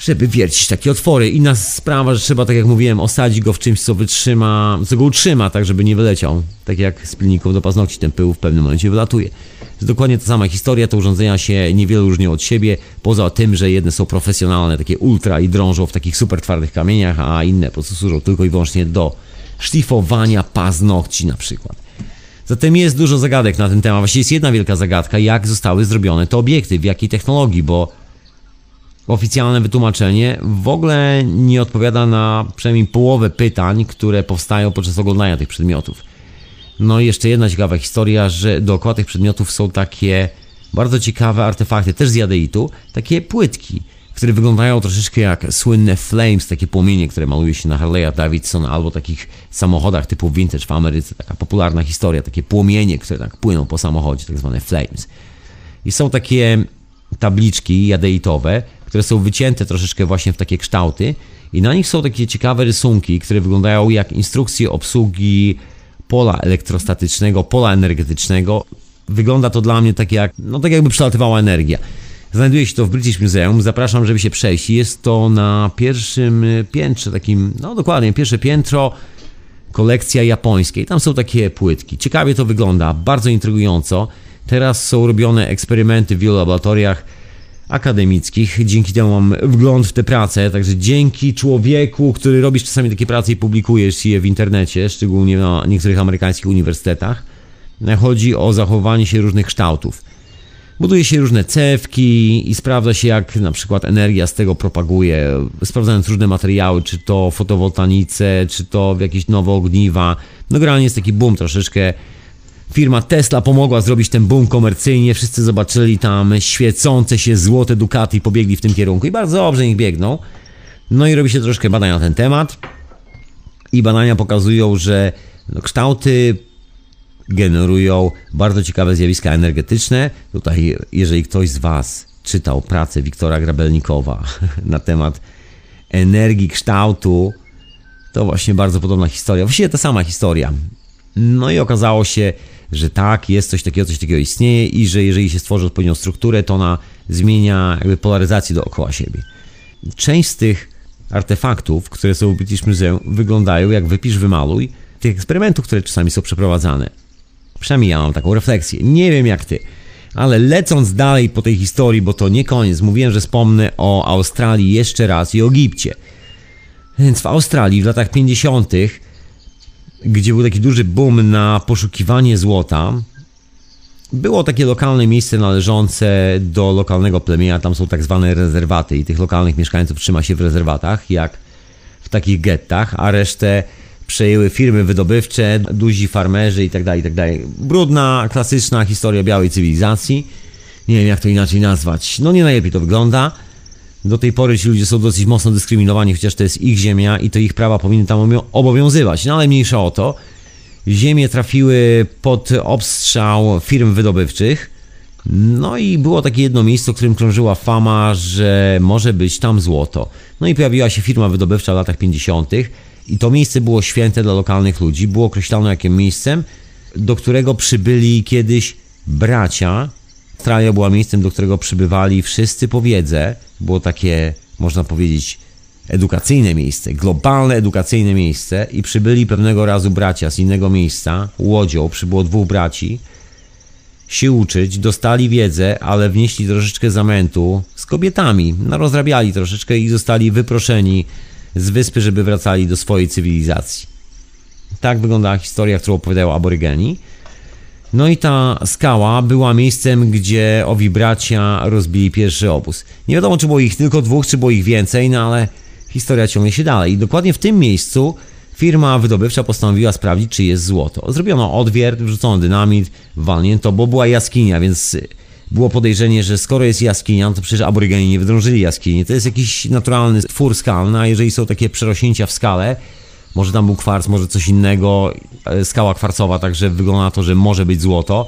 żeby wiercić takie otwory. Inna sprawa, że trzeba, tak jak mówiłem, osadzić go w czymś, co wytrzyma, co go utrzyma, tak żeby nie wyleciał. Tak jak z pilników do paznokci ten pył w pewnym momencie wylatuje. Jest dokładnie ta sama historia, te urządzenia się niewiele różnią od siebie, poza tym, że jedne są profesjonalne, takie ultra i drążą w takich super twardych kamieniach, a inne po prostu służą tylko i wyłącznie do szlifowania paznokci na przykład. Zatem jest dużo zagadek na ten temat. Właściwie jest jedna wielka zagadka, jak zostały zrobione te obiekty, w jakiej technologii, bo oficjalne wytłumaczenie w ogóle nie odpowiada na przynajmniej połowę pytań, które powstają podczas oglądania tych przedmiotów. No i jeszcze jedna ciekawa historia, że dookoła tych przedmiotów są takie bardzo ciekawe artefakty, też z jadeitu, takie płytki, które wyglądają troszeczkę jak słynne flames, takie płomienie, które maluje się na Harley'a Davidson albo takich samochodach typu vintage w Ameryce, taka popularna historia, takie płomienie, które tak płyną po samochodzie, tak zwane flames. I są takie tabliczki jadeitowe, które są wycięte troszeczkę właśnie w takie kształty i na nich są takie ciekawe rysunki, które wyglądają jak instrukcje obsługi pola elektrostatycznego, pola energetycznego. Wygląda to dla mnie tak jak, no tak jakby przelatywała energia. Znajduje się to w British Museum, zapraszam, żeby się przejść. Jest to na pierwszym piętrze, takim, no dokładnie, pierwsze piętro, kolekcja japońskiej. Tam są takie płytki. Ciekawie to wygląda, bardzo intrygująco. Teraz są robione eksperymenty w wielu laboratoriach akademickich. Dzięki temu mam wgląd w te prace, także dzięki człowieku, który robisz czasami takie prace i publikujesz je w internecie, szczególnie na niektórych amerykańskich uniwersytetach, chodzi o zachowanie się różnych kształtów. Buduje się różne cewki i sprawdza się, jak na przykład energia z tego propaguje, sprawdzając różne materiały, czy to fotowoltanice, czy to jakieś nowe ogniwa. No generalnie jest taki boom troszeczkę. Firma Tesla pomogła zrobić ten boom komercyjnie, wszyscy zobaczyli tam świecące się złote Ducati i pobiegli w tym kierunku i bardzo dobrze niech biegną. No i robi się troszkę badań na ten temat i badania pokazują, że No, kształty generują bardzo ciekawe zjawiska energetyczne. Tutaj, jeżeli ktoś z Was czytał pracę Wiktora Grabelnikowa na temat energii kształtu, to właśnie bardzo podobna historia. Właściwie ta sama historia. No i okazało się, że tak, jest coś takiego, coś takiego istnieje i że jeżeli się stworzy odpowiednią strukturę, to ona zmienia jakby polaryzację dookoła siebie. Część z tych artefaktów, które są w British Museum, wyglądają jak wypisz, wymaluj tych eksperymentów, które czasami są przeprowadzane. Przynajmniej ja mam taką refleksję. Nie wiem jak ty. Ale lecąc dalej po tej historii, bo to nie koniec, mówiłem, że wspomnę o Australii jeszcze raz i o Egipcie. Więc w Australii w latach 50., gdzie był taki duży boom na poszukiwanie złota, było takie lokalne miejsce należące do lokalnego plemienia, tam są tak zwane rezerwaty i tych lokalnych mieszkańców trzyma się w rezerwatach, jak w takich gettach, a resztę przejęły firmy wydobywcze, duzi farmerzy itd., itd. Brudna, klasyczna historia białej cywilizacji. Nie wiem jak to inaczej nazwać. No nie najlepiej to wygląda. Do tej pory ci ludzie są dosyć mocno dyskryminowani, chociaż to jest ich ziemia i to ich prawa powinny tam obowiązywać. No ale mniejsza o to. Ziemie trafiły pod obstrzał firm wydobywczych. No i było takie jedno miejsce, o którym krążyła fama, że może być tam złoto. No i pojawiła się firma wydobywcza w latach 50. i to miejsce było święte dla lokalnych ludzi. Było określone jakim miejscem, do którego przybyli kiedyś bracia. Australia była miejscem, do którego przybywali wszyscy po wiedzę. Było takie, można powiedzieć, edukacyjne miejsce, globalne edukacyjne miejsce i przybyli pewnego razu bracia z innego miejsca, łodzią, przybyło dwóch braci, się uczyć, dostali wiedzę, ale wnieśli troszeczkę zamętu z kobietami, no rozrabiali troszeczkę i zostali wyproszeni z wyspy, żeby wracali do swojej cywilizacji. Tak wyglądała historia, którą opowiadają aborygeni. No i ta skała była miejscem, gdzie owi bracia rozbili pierwszy obóz. Nie wiadomo, czy było ich tylko dwóch, czy było ich więcej, no ale historia ciągnie się dalej. I dokładnie w tym miejscu firma wydobywcza postanowiła sprawdzić, czy jest złoto. Zrobiono odwiert, wrzucono dynamit, walnięto, bo była jaskinia, więc było podejrzenie, że skoro jest jaskinia, to przecież aborygeni nie wydrążyli jaskini. To jest jakiś naturalny twór skalny, a jeżeli są takie przerośnięcia w skale, może tam był kwarc, może coś innego, e, skała kwarcowa, także wygląda na to, że może być złoto.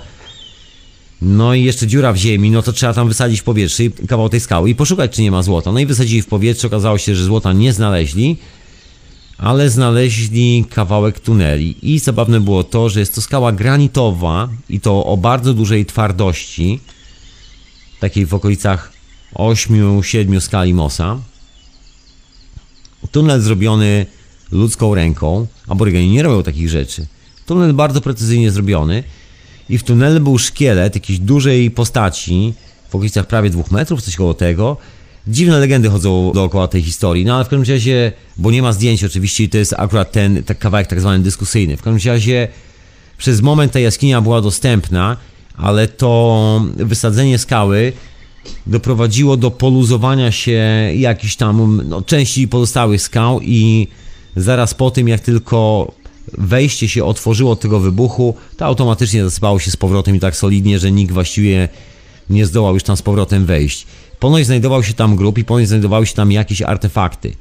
No i jeszcze dziura w ziemi, no to trzeba tam wysadzić w powietrze kawał tej skały i poszukać, czy nie ma złota. No i wysadzili w powietrze, okazało się, że złota nie znaleźli, ale znaleźli kawałek tuneli. I zabawne było to, że jest to skała granitowa i to o bardzo dużej twardości, takiej w okolicach 8-7 skali Mosa. Tunel zrobiony ludzką ręką. Aborygeni nie robią takich rzeczy. Tunel bardzo precyzyjnie zrobiony i w tunelu był szkielet jakiejś dużej postaci w okolicach prawie dwóch metrów, coś koło tego. Dziwne legendy chodzą dookoła tej historii, no ale w każdym razie, bo nie ma zdjęć oczywiście to jest akurat ten tak kawałek tak zwany dyskusyjny. W każdym razie przez moment ta jaskinia była dostępna, ale to wysadzenie skały doprowadziło do poluzowania się jakichś tam no, części pozostałych skał i zaraz po tym, jak tylko wejście się otworzyło od tego wybuchu, to automatycznie zasypało się z powrotem i tak solidnie, że nikt właściwie nie zdołał już tam z powrotem wejść. Ponoć znajdował się tam grób i ponoć znajdowały się tam jakieś artefakty.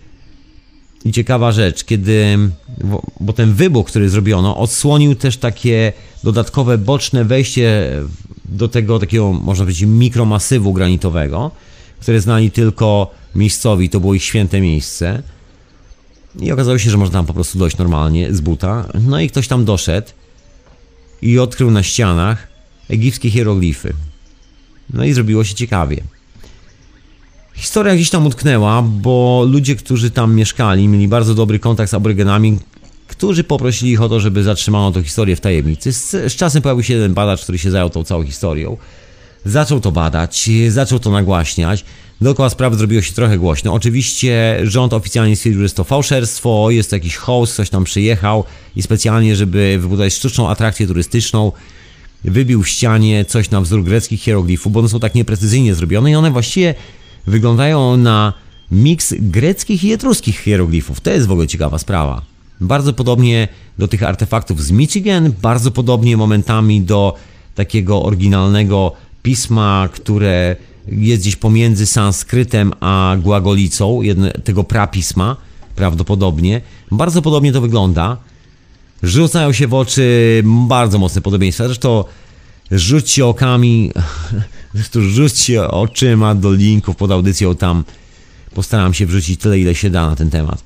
I ciekawa rzecz, kiedy, bo, ten wybuch, który zrobiono, odsłonił też takie dodatkowe boczne wejście do tego takiego, można powiedzieć, mikromasywu granitowego, które znali tylko miejscowi, to było ich święte miejsce. I okazało się, że można tam po prostu dojść normalnie z buta. No i ktoś tam doszedł i odkrył na ścianach egipskie hieroglify. No i zrobiło się ciekawie. Historia gdzieś tam utknęła, bo ludzie, którzy tam mieszkali, mieli bardzo dobry kontakt z aborygenami, którzy poprosili ich o to, żeby zatrzymano tę historię w tajemnicy. Z, z czasem pojawił się jeden badacz, który się zajął tą całą historią. Zaczął to badać, zaczął to nagłaśniać. Dookoła sprawy zrobiło się trochę głośno. Oczywiście rząd oficjalnie stwierdził, że jest to fałszerstwo, jest to jakiś host, ktoś tam przyjechał i specjalnie, żeby wybudować sztuczną atrakcję turystyczną, wybił w ścianie coś na wzór greckich hieroglifów, bo one są tak nieprecyzyjnie zrobione i one właściwie wyglądają na miks greckich i etruskich hieroglifów. To jest w ogóle ciekawa sprawa. Bardzo podobnie do tych artefaktów z Michigan, bardzo podobnie momentami do takiego oryginalnego pisma, które jest gdzieś pomiędzy sanskrytem a głagolicą, jedne, tego prapisma, prawdopodobnie. Bardzo podobnie to wygląda. rzucają się w oczy bardzo mocne podobieństwa. Zresztą rzućcie okami, zresztą rzućcie oczyma do linków pod audycją, tam postaram się wrzucić tyle, ile się da na ten temat.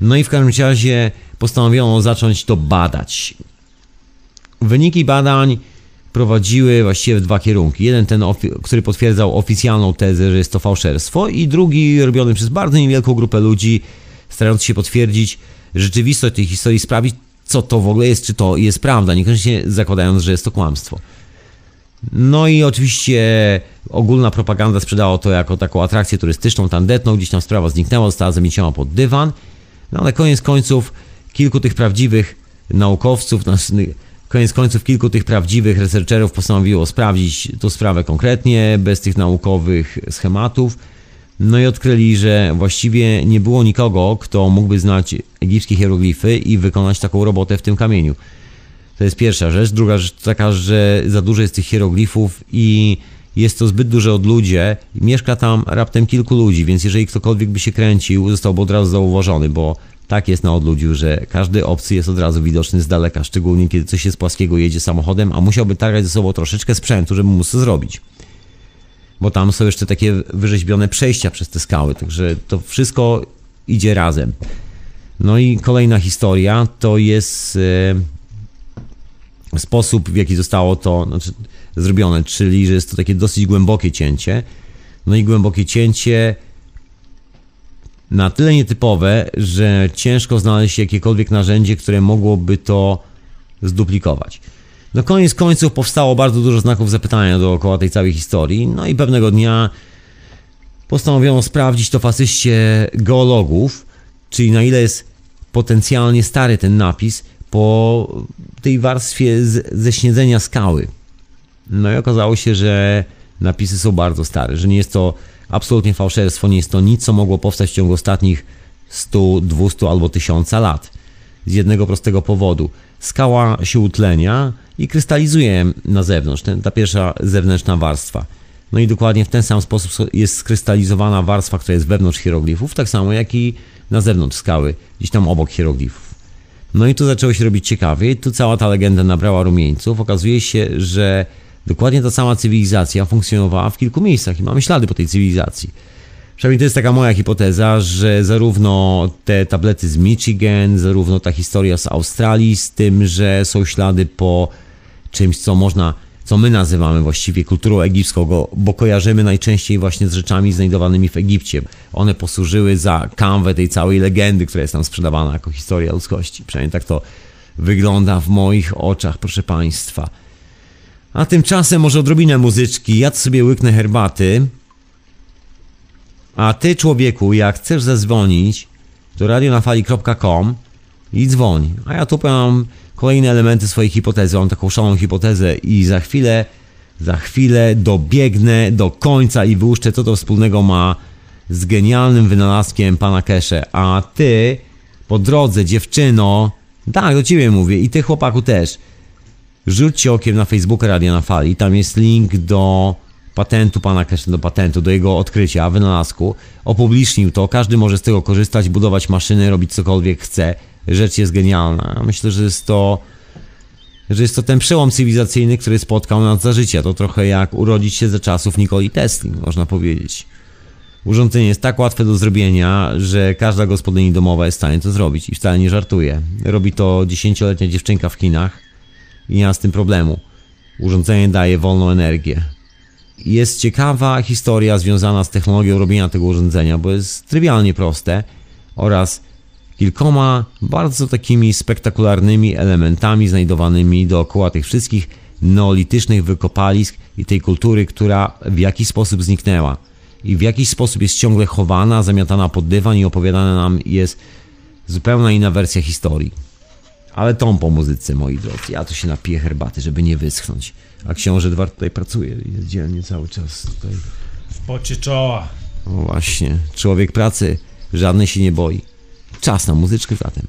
No i w każdym razie postanowiono zacząć to badać. Wyniki badań prowadziły właściwie w dwa kierunki. Jeden ten, który potwierdzał oficjalną tezę, że jest to fałszerstwo i drugi robiony przez bardzo niewielką grupę ludzi, starając się potwierdzić rzeczywistość tej historii, sprawdzić co to w ogóle jest, czy to jest prawda, niekoniecznie zakładając, że jest to kłamstwo. No i oczywiście ogólna propaganda sprzedała to jako taką atrakcję turystyczną, tandetną, gdzieś tam sprawa zniknęła, została zamieciona pod dywan. No ale koniec końców kilku tych prawdziwych naukowców, nas- koniec końców kilku tych prawdziwych researcherów postanowiło sprawdzić tą sprawę konkretnie, bez tych naukowych schematów. No i odkryli, że właściwie nie było nikogo, kto mógłby znać egipskie hieroglify i wykonać taką robotę w tym kamieniu. To jest pierwsza rzecz. Druga rzecz to taka, że za dużo jest tych hieroglifów i jest to zbyt duże odludzie. Mieszka tam raptem kilku ludzi, więc jeżeli ktokolwiek by się kręcił, zostałby od razu zauważony, bo tak jest na odludziu, że każdy obcy jest od razu widoczny z daleka, szczególnie kiedy coś jest płaskiego, jedzie samochodem, a musiałby targać ze sobą troszeczkę sprzętu, żeby móc to zrobić. Bo tam są jeszcze takie wyrzeźbione przejścia przez te skały, także to wszystko idzie razem. No i kolejna historia to jest e, sposób, w jaki zostało to znaczy, zrobione, czyli że jest to takie dosyć głębokie cięcie. No i głębokie cięcie na tyle nietypowe, że ciężko znaleźć jakiekolwiek narzędzie, które mogłoby to zduplikować. No koniec końców powstało bardzo dużo znaków zapytania dookoła tej całej historii, no i pewnego dnia postanowiono sprawdzić to w asyście geologów, czyli na ile jest potencjalnie stary ten napis po tej warstwie z, ze śniedzenia skały. No i okazało się, że napisy są bardzo stare, że nie jest to absolutnie fałszerstwo, nie jest to nic, co mogło powstać w ciągu ostatnich 100, 200 albo 1000 lat. Z jednego prostego powodu. Skała się utlenia i krystalizuje na zewnątrz, ten, ta pierwsza zewnętrzna warstwa. No i dokładnie w ten sam sposób jest skrystalizowana warstwa, która jest wewnątrz hieroglifów, tak samo jak i na zewnątrz skały, gdzieś tam obok hieroglifów. No i tu zaczęło się robić ciekawie, tu cała ta legenda nabrała rumieńców. Okazuje się, że dokładnie ta sama cywilizacja funkcjonowała w kilku miejscach i mamy ślady po tej cywilizacji. Przynajmniej to jest taka moja hipoteza, że zarówno te tablety z Michigan, zarówno ta historia z Australii, z tym, że są ślady po czymś, co można, co my nazywamy właściwie kulturą egipską, bo kojarzymy najczęściej właśnie z rzeczami znajdowanymi w Egipcie. One posłużyły za kanwę tej całej legendy, która jest tam sprzedawana jako historia ludzkości. Przynajmniej tak to wygląda w moich oczach, proszę Państwa. A tymczasem może odrobinę muzyczki. Ja sobie łyknę herbaty. A ty, człowieku, jak chcesz zadzwonić, to radionafali.com i dzwoń. A ja tu mam kolejne elementy swojej hipotezy. Mam taką szaloną hipotezę i za chwilę, za chwilę dobiegnę do końca i wyłuszczę, co to wspólnego ma z genialnym wynalazkiem pana Kesze. A ty, po drodze, dziewczyno, tak, do ciebie mówię i ty, chłopaku, też. Rzućcie okiem na Facebooka Radia na Fali. Tam jest link do patentu pana Kesze, do patentu, do jego odkrycia, wynalazku. Opublicznił to, każdy może z tego korzystać, budować maszyny, robić cokolwiek chce. Rzecz jest genialna. Myślę, że jest to że jest to ten przełom cywilizacyjny, który spotkał nas za życia. To trochę jak urodzić się za czasów Nikoli Tesli, można powiedzieć. Urządzenie jest tak łatwe do zrobienia, że każda gospodyni domowa jest w stanie to zrobić i wcale nie żartuje. Robi to dziesięcioletnia dziewczynka w Chinach i nie ma z tym problemu. Urządzenie daje wolną energię. Jest ciekawa historia związana z technologią robienia tego urządzenia, bo jest trywialnie proste oraz kilkoma bardzo takimi spektakularnymi elementami znajdowanymi dookoła tych wszystkich neolitycznych wykopalisk i tej kultury, która w jakiś sposób zniknęła i w jakiś sposób jest ciągle chowana, zamiatana pod dywan i opowiadana nam jest zupełna inna wersja historii. Ale tą po muzyce, moi drodzy. Ja tu się napiję herbaty, żeby nie wyschnąć. A książę Edward tutaj pracuje, jest dzielnie cały czas tutaj. W pocie czoła. O właśnie, człowiek pracy, żadnej się nie boi. Czas na muzyczkę zatem.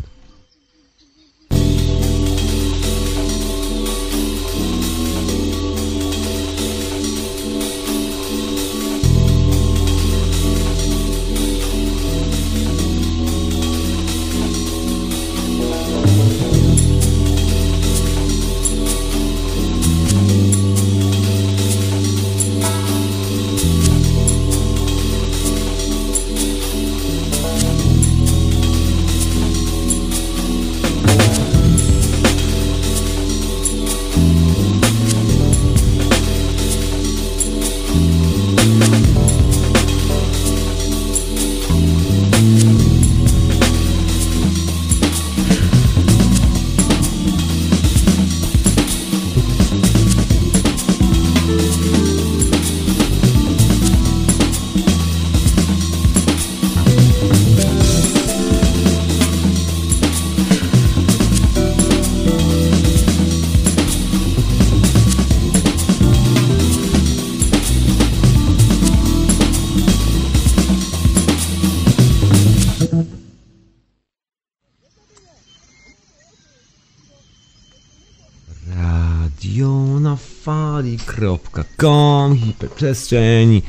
fali.com Hiperprzestrzeń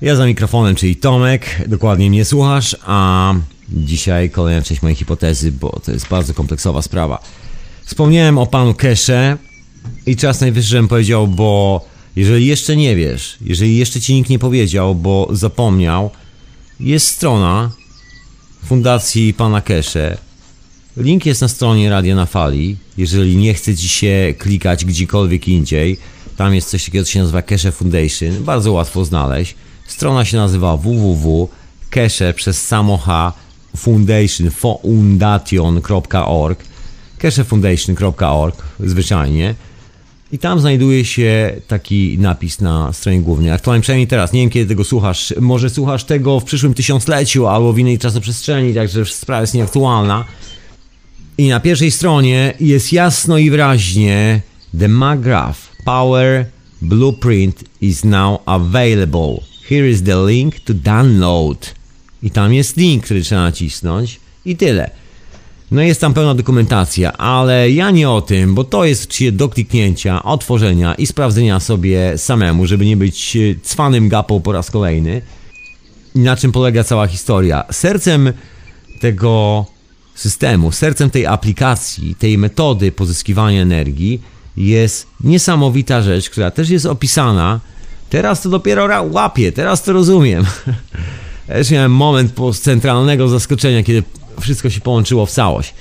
Ja za mikrofonem, czyli Tomek, dokładnie mnie słuchasz, a dzisiaj kolejna część mojej hipotezy, bo to jest bardzo kompleksowa sprawa. Wspomniałem o panu Kesze i czas najwyższy, żebym powiedział, bo jeżeli jeszcze nie wiesz, jeżeli jeszcze ci nikt nie powiedział, bo zapomniał, jest strona fundacji pana Kesze. Link jest na stronie Radia na Fali. Jeżeli nie chce ci się klikać gdziekolwiek indziej, tam jest coś takiego, co się nazywa Keshe Foundation. Bardzo łatwo znaleźć. Strona się nazywa www.keshe przez samo H foundation foundation.org keshefoundation.org zwyczajnie i tam znajduje się taki napis na stronie głównej. Aktualnie przynajmniej teraz, nie wiem kiedy tego słuchasz, może słuchasz tego w przyszłym tysiącleciu albo w innej czasoprzestrzeni, także sprawa jest nieaktualna. I na pierwszej stronie jest jasno i wyraźnie The McGrath Power Blueprint is now available. Here is the link to download. I tam jest link, który trzeba nacisnąć i tyle. No jest tam pełna dokumentacja, ale ja nie o tym, bo to jest do kliknięcia, otworzenia i sprawdzenia sobie samemu, żeby nie być e, cwanym gapą po raz kolejny. I na czym polega cała historia? Sercem tego systemu, sercem tej aplikacji, tej metody pozyskiwania energii jest niesamowita rzecz, która też jest opisana. Teraz to dopiero łapię, teraz to rozumiem. Też miałem moment centralnego zaskoczenia, kiedy wszystko się połączyło w całość.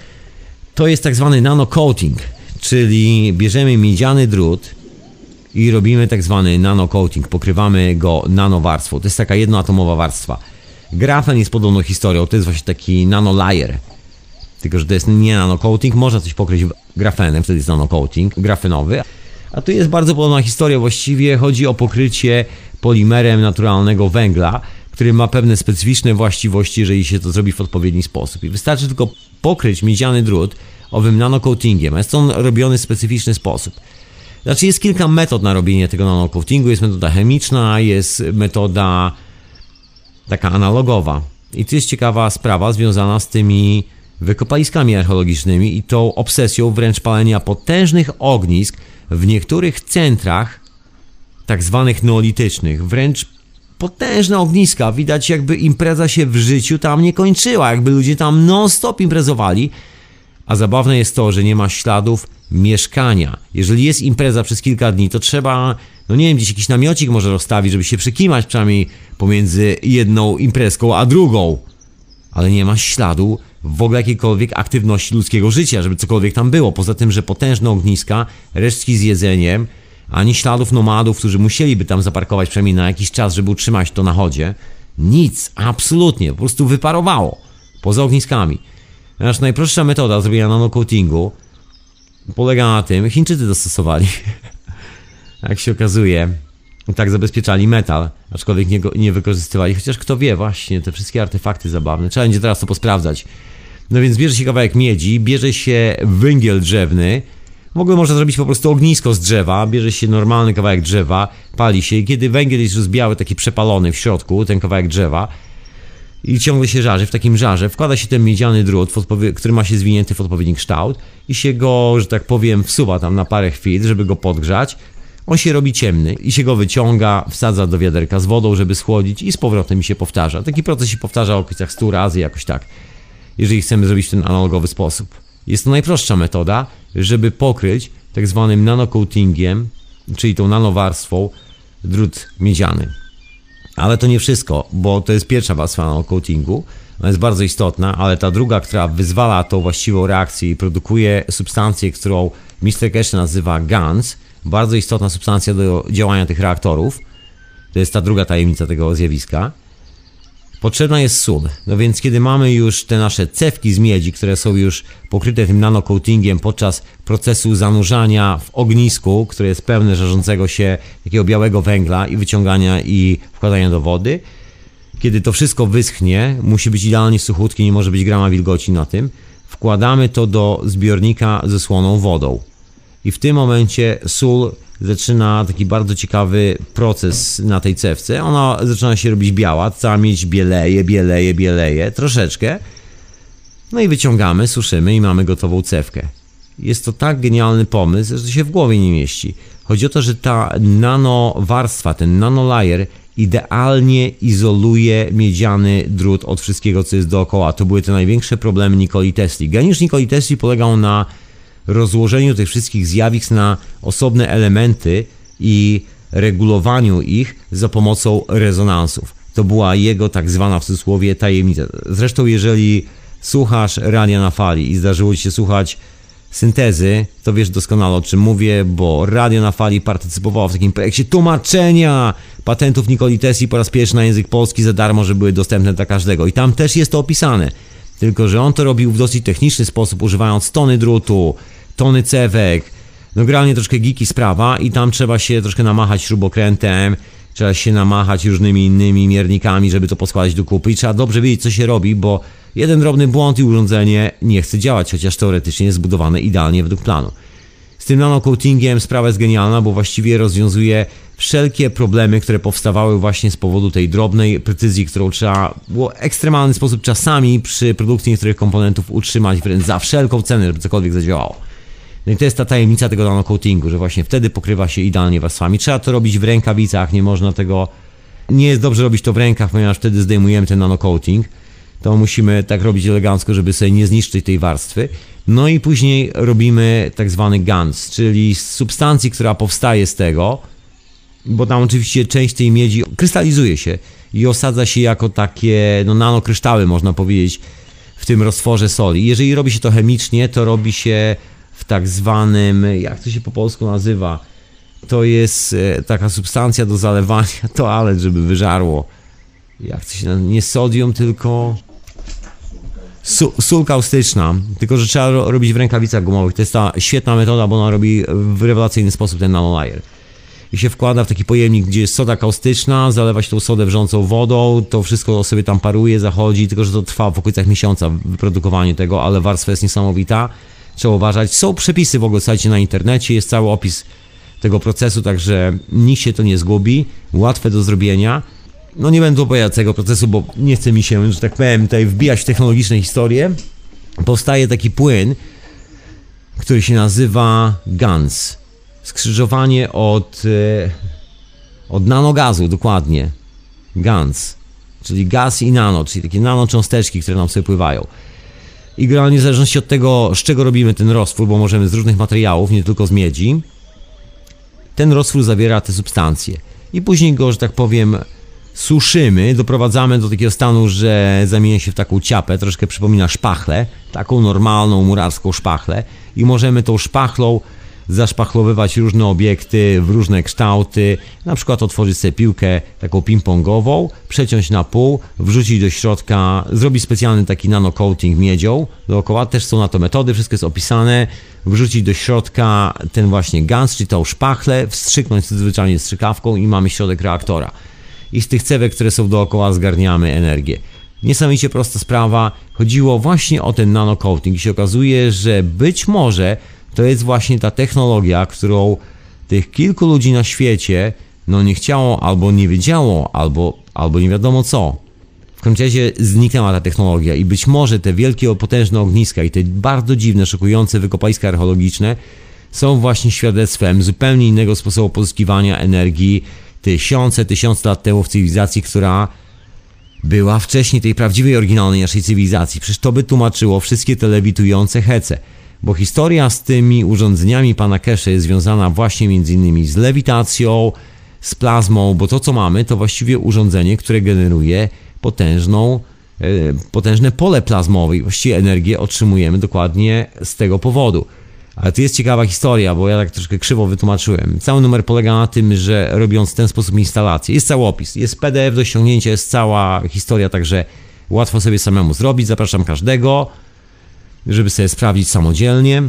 To jest tak zwany nanocoating, czyli bierzemy miedziany drut i robimy tak zwany nanocoating, pokrywamy go nanowarstwą. To jest taka jednoatomowa warstwa. Grafen jest podobną historią, to jest właśnie taki nanolayer. Tylko, że to jest nie nanocoating, można coś pokryć grafenem, wtedy jest nanocoating grafenowy. A tu jest bardzo podobna historia, właściwie chodzi o pokrycie polimerem naturalnego węgla, który ma pewne specyficzne właściwości, jeżeli się to zrobi w odpowiedni sposób. I wystarczy tylko pokryć miedziany drut owym nanocoatingiem, jest on robiony w specyficzny sposób. Znaczy jest kilka metod na robienie tego nanocoatingu, jest metoda chemiczna, jest metoda taka analogowa. I to jest ciekawa sprawa związana z tymi wykopaliskami archeologicznymi i tą obsesją wręcz palenia potężnych ognisk w niektórych centrach tak zwanych neolitycznych, wręcz potężne ogniska, widać jakby impreza się w życiu tam nie kończyła, jakby ludzie tam non-stop imprezowali, a zabawne jest to, że nie ma śladów mieszkania. Jeżeli jest impreza przez kilka dni, to trzeba, no nie wiem, gdzieś jakiś namiocik może rozstawić, żeby się przykimać przynajmniej pomiędzy jedną imprezką a drugą. Ale nie ma śladu w ogóle jakiejkolwiek aktywności ludzkiego życia, żeby cokolwiek tam było. Poza tym, że potężne ogniska, resztki z jedzeniem, ani śladów nomadów, którzy musieliby tam zaparkować przynajmniej na jakiś czas, żeby utrzymać to na chodzie. Nic, absolutnie, po prostu wyparowało. Poza ogniskami. Nasz najprostsza metoda zrobienia nanocoatingu polega na tym, Chińczycy dostosowali, jak się okazuje, tak zabezpieczali metal, aczkolwiek nie, go, nie wykorzystywali, chociaż kto wie, właśnie, te wszystkie artefakty zabawne, trzeba będzie teraz to posprawdzać. No więc bierze się kawałek miedzi, bierze się węgiel drzewny, w ogóle można zrobić po prostu ognisko z drzewa, bierze się normalny kawałek drzewa, pali się i kiedy węgiel jest już biały, taki przepalony w środku, ten kawałek drzewa i ciągle się żarzy, w takim żarze wkłada się ten miedziany drut, który ma się zwinięty w odpowiedni kształt i się go, że tak powiem, wsuwa tam na parę chwil, żeby go podgrzać. On się robi ciemny i się go wyciąga, wsadza do wiaderka z wodą, żeby schłodzić i z powrotem się powtarza. Taki proces się powtarza w okolicach 100 razy, jakoś tak, jeżeli chcemy zrobić ten analogowy sposób. Jest to najprostsza metoda, żeby pokryć tak zwanym nanocoatingiem, czyli tą nanowarstwą, drut miedziany. Ale to nie wszystko, bo to jest pierwsza warstwa nanocoatingu, ona jest bardzo istotna, ale ta druga, która wyzwala tą właściwą reakcję i produkuje substancję, którą Mr. Cash nazywa GANS, bardzo istotna substancja do działania tych reaktorów, to jest ta druga tajemnica tego zjawiska, Potrzebna jest sól. No więc kiedy mamy już te nasze cewki z miedzi, które są już pokryte tym nanocoatingiem podczas procesu zanurzania w ognisku, które jest pełne żarzącego się takiego białego węgla i wyciągania i wkładania do wody, kiedy to wszystko wyschnie, musi być idealnie suchutkie, nie może być grama wilgoci na tym, wkładamy to do zbiornika ze słoną wodą. I w tym momencie sól zaczyna taki bardzo ciekawy proces na tej cewce. Ona zaczyna się robić biała, cała miedź bieleje, bieleje, bieleje, troszeczkę. No i wyciągamy, suszymy i mamy gotową cewkę. jest to tak genialny pomysł, że się w głowie nie mieści. Chodzi o to, że ta nanowarstwa, ten nanolayer idealnie izoluje miedziany drut od wszystkiego, co jest dookoła. To były te największe problemy Nikoli Tesli. Geniusz Nikoli Tesli polegał na rozłożeniu tych wszystkich zjawisk na osobne elementy i regulowaniu ich za pomocą rezonansów. To była jego tak zwana w cudzysłowie tajemnica. Zresztą jeżeli słuchasz radia na fali i zdarzyło ci się słuchać syntezy, to wiesz doskonale o czym mówię, bo Radio na Fali partycypowało w takim projekcie tłumaczenia patentów Nikoli Tesli po raz pierwszy na język polski za darmo, że były dostępne dla każdego. I tam też jest to opisane. Tylko, że on to robił w dosyć techniczny sposób, używając tony drutu, tony cewek. No generalnie troszkę geeky sprawa i tam trzeba się troszkę namachać śrubokrętem, trzeba się namachać różnymi innymi miernikami, żeby to poskładać do kupy i trzeba dobrze wiedzieć, co się robi, bo jeden drobny błąd i urządzenie nie chce działać, chociaż teoretycznie jest zbudowane idealnie według planu. Z tym nanocoatingiem sprawa jest genialna, bo właściwie rozwiązuje wszelkie problemy, które powstawały właśnie z powodu tej drobnej precyzji, którą trzeba było w ekstremalny sposób czasami przy produkcji niektórych komponentów utrzymać wręcz za wszelką cenę, żeby cokolwiek zadziałało. No i to jest ta tajemnica tego nanocoatingu, że właśnie wtedy pokrywa się idealnie warstwami. Trzeba to robić w rękawicach, nie można tego... Nie jest dobrze robić to w rękach, ponieważ wtedy zdejmujemy ten nanocoating. To musimy tak robić elegancko, żeby sobie nie zniszczyć tej warstwy. No i później robimy tak zwany GANS, czyli z substancji, która powstaje z tego, bo tam oczywiście część tej miedzi krystalizuje się i osadza się jako takie no, nanokryształy, można powiedzieć, w tym roztworze soli. Jeżeli robi się to chemicznie, to robi się w tak zwanym, jak to się po polsku nazywa, to jest e, taka substancja do zalewania toalet, żeby wyżarło. Jak to się nazywa? Nie sodium, tylko sól kaustyczna, tylko że trzeba ro- robić w rękawicach gumowych. To jest ta świetna metoda, bo ona robi w rewelacyjny sposób ten nanolayer. I się wkłada w taki pojemnik, gdzie jest soda kaustyczna, zalewa się tą sodę wrzącą wodą, to wszystko sobie tam paruje, zachodzi, tylko że to trwa w okolicach miesiąca wyprodukowanie tego, ale warstwa jest niesamowita. Trzeba uważać. Są przepisy w ogóle, słuchajcie, na internecie, jest cały opis tego procesu, także nikt się to nie zgubi, łatwe do zrobienia. No nie będę opowiadać tego procesu, bo nie chce mi się, że tak powiem, tutaj wbijać w technologiczne historie. Powstaje taki płyn, który się nazywa GANS. Skrzyżowanie od, e, od nanogazu, dokładnie. GANS. Czyli gaz i nano, czyli takie nanocząsteczki, które nam sobie pływają. I generalnie w zależności od tego, z czego robimy ten roztwór, bo możemy z różnych materiałów, nie tylko z miedzi, ten roztwór zawiera te substancje. I później go, że tak powiem, suszymy, doprowadzamy do takiego stanu, że zamienia się w taką ciapę, troszkę przypomina szpachlę, taką normalną murarską szpachlę i możemy tą szpachlą zaszpachlowywać różne obiekty w różne kształty, na przykład otworzyć sobie piłkę taką ping-pongową, przeciąć na pół, wrzucić do środka, zrobić specjalny taki nanocoating miedzią dookoła, też są na to metody, wszystko jest opisane, wrzucić do środka ten właśnie gans, czyli tą szpachlę, wstrzyknąć zwyczajnie strzykawką i mamy środek reaktora i z tych cewek, które są dookoła, zgarniamy energię. Niesamowicie prosta sprawa. Chodziło właśnie o ten nanocoating i się okazuje, że być może to jest właśnie ta technologia, którą tych kilku ludzi na świecie no nie chciało, albo nie wiedziało, albo, albo nie wiadomo co. W każdym razie zniknęła ta technologia i być może te wielkie, potężne ogniska i te bardzo dziwne, szokujące wykopaliska archeologiczne są właśnie świadectwem zupełnie innego sposobu pozyskiwania energii tysiące, tysiące lat temu w cywilizacji, która była wcześniej tej prawdziwej, oryginalnej naszej cywilizacji. Przecież to by tłumaczyło wszystkie te lewitujące hece. Bo historia z tymi urządzeniami pana Kesze jest związana właśnie między innymi z lewitacją, z plazmą, bo to co mamy to właściwie urządzenie, które generuje potężną, e, potężne pole plazmowe i właściwie energię otrzymujemy dokładnie z tego powodu. Ale tu jest ciekawa historia, bo ja tak troszkę krzywo wytłumaczyłem. Cały numer polega na tym, że robiąc w ten sposób instalację, jest cały opis, jest PDF do ściągnięcia, jest cała historia, także łatwo sobie samemu zrobić. Zapraszam każdego, żeby sobie sprawdzić samodzielnie.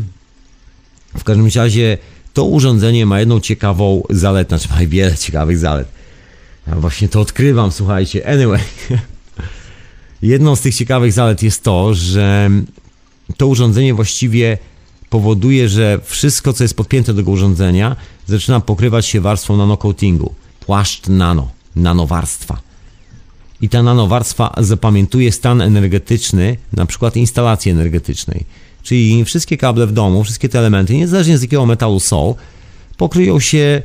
W każdym razie to urządzenie ma jedną ciekawą zaletę, znaczy ma wiele ciekawych zalet. Ja właśnie to odkrywam, słuchajcie. Anyway. Jedną z tych ciekawych zalet jest to, że to urządzenie właściwie powoduje, że wszystko, co jest podpięte do tego urządzenia, zaczyna pokrywać się warstwą nanocoatingu. Płaszcz nano, nanowarstwa. I ta nanowarstwa zapamiętuje stan energetyczny, na przykład instalacji energetycznej. Czyli wszystkie kable w domu, wszystkie te elementy, niezależnie z jakiego metalu są, pokryją się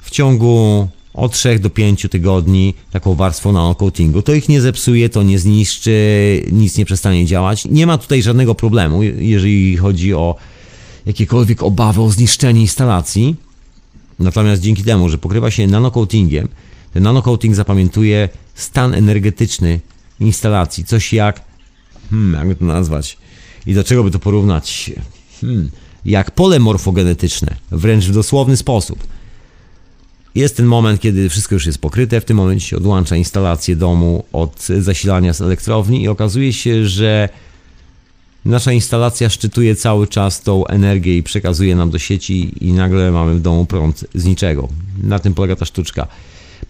w ciągu od 3 do 5 tygodni taką warstwą nanocoatingu. To ich nie zepsuje, to nie zniszczy, nic nie przestanie działać. Nie ma tutaj żadnego problemu, jeżeli chodzi o jakiekolwiek obawy o zniszczenie instalacji. Natomiast dzięki temu, że pokrywa się nanocoatingiem, ten nanocoating zapamiętuje stan energetyczny instalacji. Coś jak, hmm, jakby to nazwać i do czego by to porównać? Hmm, jak pole morfogenetyczne, wręcz w dosłowny sposób. Jest ten moment, kiedy wszystko już jest pokryte, w tym momencie się odłącza instalację domu od zasilania z elektrowni i okazuje się, że nasza instalacja szczytuje cały czas tą energię i przekazuje nam do sieci i nagle mamy w domu prąd z niczego. Na tym polega ta sztuczka.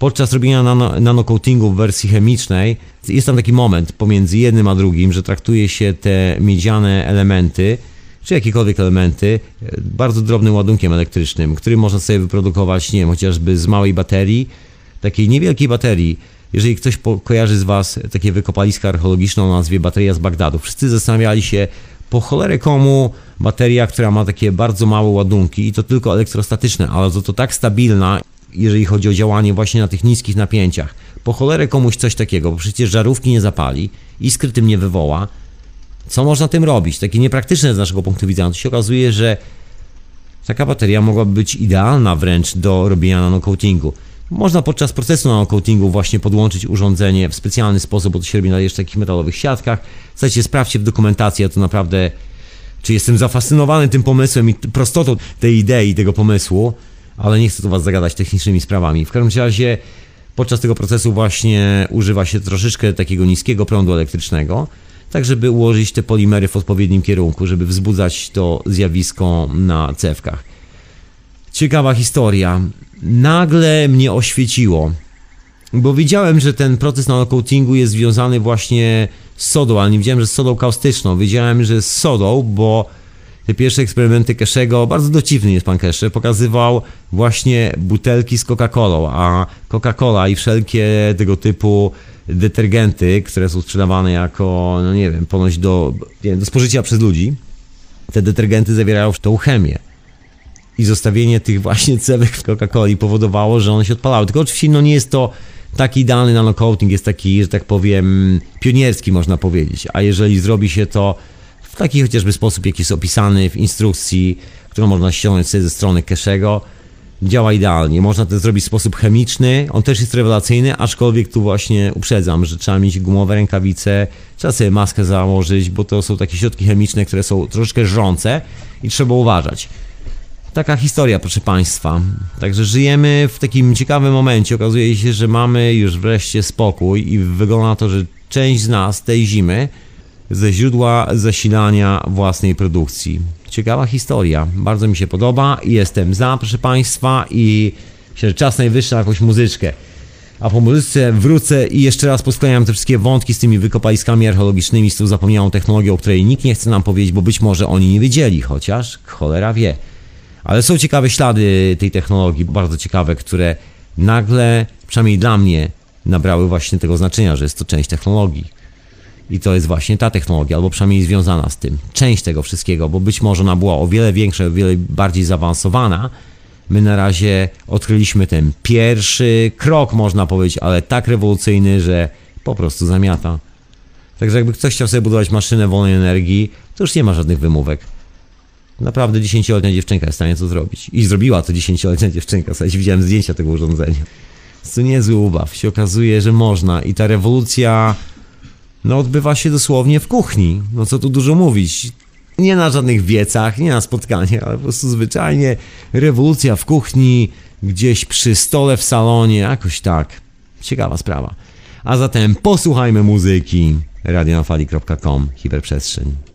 Podczas robienia nano, nanocoatingu w wersji chemicznej jest tam taki moment pomiędzy jednym a drugim, że traktuje się te miedziane elementy, czy jakiekolwiek elementy, e, bardzo drobnym ładunkiem elektrycznym, który można sobie wyprodukować, nie wiem, chociażby z małej baterii, takiej niewielkiej baterii. Jeżeli ktoś kojarzy z Was takie wykopaliska archeologiczne o nazwie bateria z Bagdadu, wszyscy zastanawiali się, po cholerę komu bateria, która ma takie bardzo małe ładunki i to tylko elektrostatyczne, ale to, to tak stabilna, jeżeli chodzi o działanie właśnie na tych niskich napięciach. Po cholerę komuś coś takiego, bo przecież żarówki nie zapali, iskry tym nie wywoła. Co można tym robić? Takie niepraktyczne z naszego punktu widzenia. To się okazuje, że taka bateria mogłaby być idealna wręcz do robienia nanocoatingu. Można podczas procesu nanocoatingu właśnie podłączyć urządzenie w specjalny sposób, bo to się robi na jeszcze takich metalowych siatkach. Słuchajcie, sprawdźcie w dokumentacji, ja to naprawdę czy jestem zafascynowany tym pomysłem i prostotą tej idei, tego pomysłu, ale nie chcę tu Was zagadać technicznymi sprawami. W każdym razie podczas tego procesu właśnie używa się troszeczkę takiego niskiego prądu elektrycznego, tak żeby ułożyć te polimery w odpowiednim kierunku, żeby wzbudzać to zjawisko na cewkach. Ciekawa historia. Nagle mnie oświeciło, bo wiedziałem, że ten proces nanocoatingu jest związany właśnie z sodą, ale nie wiedziałem, że z sodą kaustyczną. Wiedziałem, że z sodą, bo te pierwsze eksperymenty Keszego, bardzo dociwny jest pan Kesze, pokazywał właśnie butelki z Coca-Colą, a Coca-Cola i wszelkie tego typu detergenty, które są sprzedawane jako, no nie wiem, ponoć do, wiem, do spożycia przez ludzi, te detergenty zawierają tą chemię. I zostawienie tych właśnie cewek w Coca-Coli powodowało, że one się odpalały. Tylko oczywiście no nie jest to taki idealny nanocoating, jest taki, że tak powiem, pionierski można powiedzieć. A jeżeli zrobi się to w taki chociażby sposób, jaki jest opisany w instrukcji, którą można ściągnąć sobie ze strony Keszego, działa idealnie. Można to zrobić w sposób chemiczny, on też jest rewelacyjny, aczkolwiek tu właśnie uprzedzam, że trzeba mieć gumowe rękawice, trzeba sobie maskę założyć, bo to są takie środki chemiczne, które są troszeczkę żrące i trzeba uważać. Taka historia, proszę Państwa. Także żyjemy w takim ciekawym momencie. Okazuje się, że mamy już wreszcie spokój i wygląda na to, że część z nas tej zimy ze źródła zasilania własnej produkcji. Ciekawa historia. Bardzo mi się podoba i jestem za, proszę Państwa, i myślę, że czas najwyższy na jakąś muzyczkę. A po muzyce wrócę i jeszcze raz posklejam te wszystkie wątki z tymi wykopaliskami archeologicznymi, z tą zapomnianą technologią, o której nikt nie chce nam powiedzieć, bo być może oni nie wiedzieli, chociaż cholera wie. Ale są ciekawe ślady tej technologii, bardzo ciekawe, które nagle, przynajmniej dla mnie, nabrały właśnie tego znaczenia, że jest to część technologii. I to jest właśnie ta technologia, albo przynajmniej związana z tym. Część tego wszystkiego, bo być może ona była o wiele większa, o wiele bardziej zaawansowana. My na razie odkryliśmy ten pierwszy krok, można powiedzieć, ale tak rewolucyjny, że po prostu zamiata. Także jakby ktoś chciał sobie budować maszynę wolnej energii, to już nie ma żadnych wymówek. Naprawdę dziesięcioletnia dziewczynka jest w stanie to zrobić. I zrobiła to dziesięcioletnia dziewczynka. Słuchajcie, widziałem zdjęcia tego urządzenia. To niezły ubaw. Się okazuje, że można. I ta rewolucja no odbywa się dosłownie w kuchni. No co tu dużo mówić. Nie na żadnych wiecach, nie na spotkaniach, ale po prostu zwyczajnie rewolucja w kuchni, gdzieś przy stole w salonie, jakoś tak. Ciekawa sprawa. A zatem posłuchajmy muzyki. radionafali.com Hiperprzestrzeń.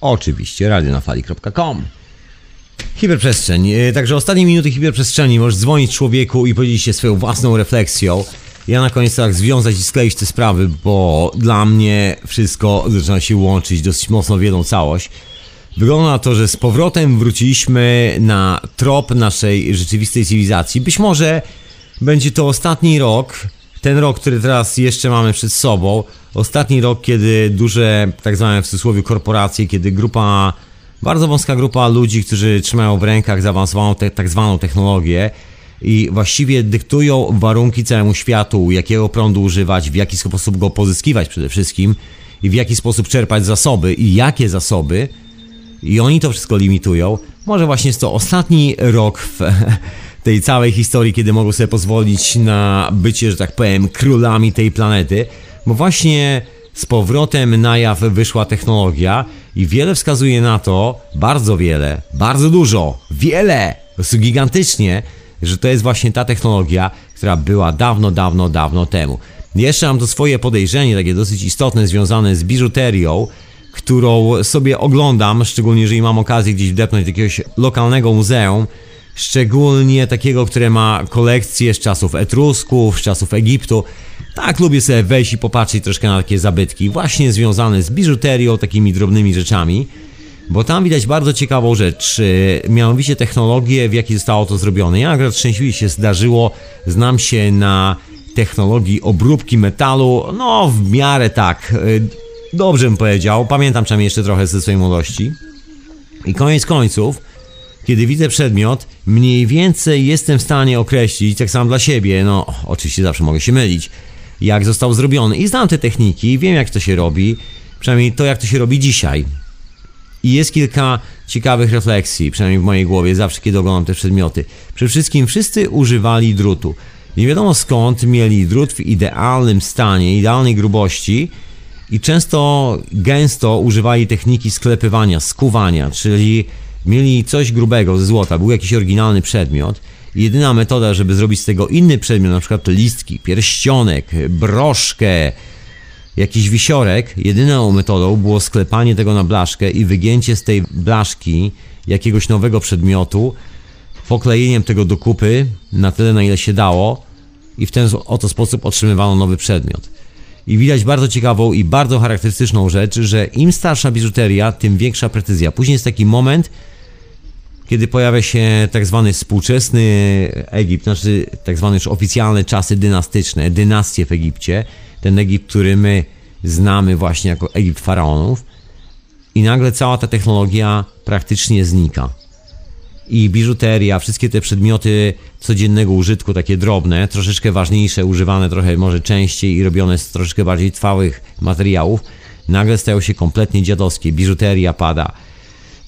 Oczywiście radionafali.com. Hiperprzestrzeń. E, Także ostatnie minuty hiperprzestrzeni możesz dzwonić człowieku i podzielić się swoją własną refleksją. Ja na koniec tak związać i skleić te sprawy, bo dla mnie wszystko zaczyna się łączyć dosyć mocno w jedną całość. Wygląda na to, że z powrotem wróciliśmy na trop naszej rzeczywistej cywilizacji. Być może będzie to ostatni rok, ten rok, który teraz jeszcze mamy przed sobą, ostatni rok, kiedy duże, tak zwane w cudzysłowie, korporacje, kiedy grupa, bardzo wąska grupa ludzi, którzy trzymają w rękach zaawansowaną te, tak zwaną technologię i właściwie dyktują warunki całemu światu, jakiego prądu używać, w jaki sposób go pozyskiwać przede wszystkim i w jaki sposób czerpać zasoby i jakie zasoby, i oni to wszystko limitują. Może właśnie jest to ostatni rok w tej całej historii, kiedy mogą sobie pozwolić na bycie, że tak powiem, królami tej planety, bo właśnie z powrotem na jaw wyszła technologia i wiele wskazuje na to, bardzo wiele, bardzo dużo, wiele, po prostu gigantycznie, że to jest właśnie ta technologia, która była dawno, dawno, dawno temu. Jeszcze mam to swoje podejrzenie, takie dosyć istotne, związane z biżuterią, którą sobie oglądam, szczególnie jeżeli mam okazję gdzieś wdepnąć do jakiegoś lokalnego muzeum, szczególnie takiego, które ma kolekcję z czasów Etrusków, z czasów Egiptu. Tak, lubię sobie wejść i popatrzeć troszkę na takie zabytki, właśnie związane z biżuterią, takimi drobnymi rzeczami, bo tam widać bardzo ciekawą rzecz, e, mianowicie technologię, w jakiej zostało to zrobione. Ja akurat szczęśliwie się zdarzyło, znam się na technologii obróbki metalu, no w miarę tak, e, dobrze bym powiedział, pamiętam czasami jeszcze trochę ze swojej młodości. I koniec końców, kiedy widzę przedmiot, mniej więcej jestem w stanie określić, tak samo dla siebie, no oczywiście zawsze mogę się mylić, jak został zrobiony. I znam te techniki, wiem jak to się robi, przynajmniej to jak to się robi dzisiaj. I jest kilka ciekawych refleksji, przynajmniej w mojej głowie, zawsze kiedy oglądam te przedmioty. Przede wszystkim wszyscy używali drutu. Nie wiadomo skąd mieli drut w idealnym stanie, idealnej grubości i często gęsto używali techniki sklepywania, skuwania, czyli mieli coś grubego ze złota, był jakiś oryginalny przedmiot. Jedyna metoda, żeby zrobić z tego inny przedmiot, na przykład listki, pierścionek, broszkę, jakiś wisiorek, jedyną metodą było sklepanie tego na blaszkę i wygięcie z tej blaszki jakiegoś nowego przedmiotu, poklejeniem tego do kupy na tyle, na ile się dało i w ten oto sposób otrzymywano nowy przedmiot. I widać bardzo ciekawą i bardzo charakterystyczną rzecz, że im starsza biżuteria, tym większa precyzja. Później jest taki moment, kiedy pojawia się tak zwany współczesny Egipt, znaczy tak zwane już oficjalne czasy dynastyczne, dynastie w Egipcie, ten Egipt, który my znamy właśnie jako Egipt faraonów i nagle cała ta technologia praktycznie znika. I biżuteria, wszystkie te przedmioty codziennego użytku, takie drobne, troszeczkę ważniejsze, używane trochę może częściej i robione z troszeczkę bardziej trwałych materiałów, nagle stają się kompletnie dziadowskie. Biżuteria pada.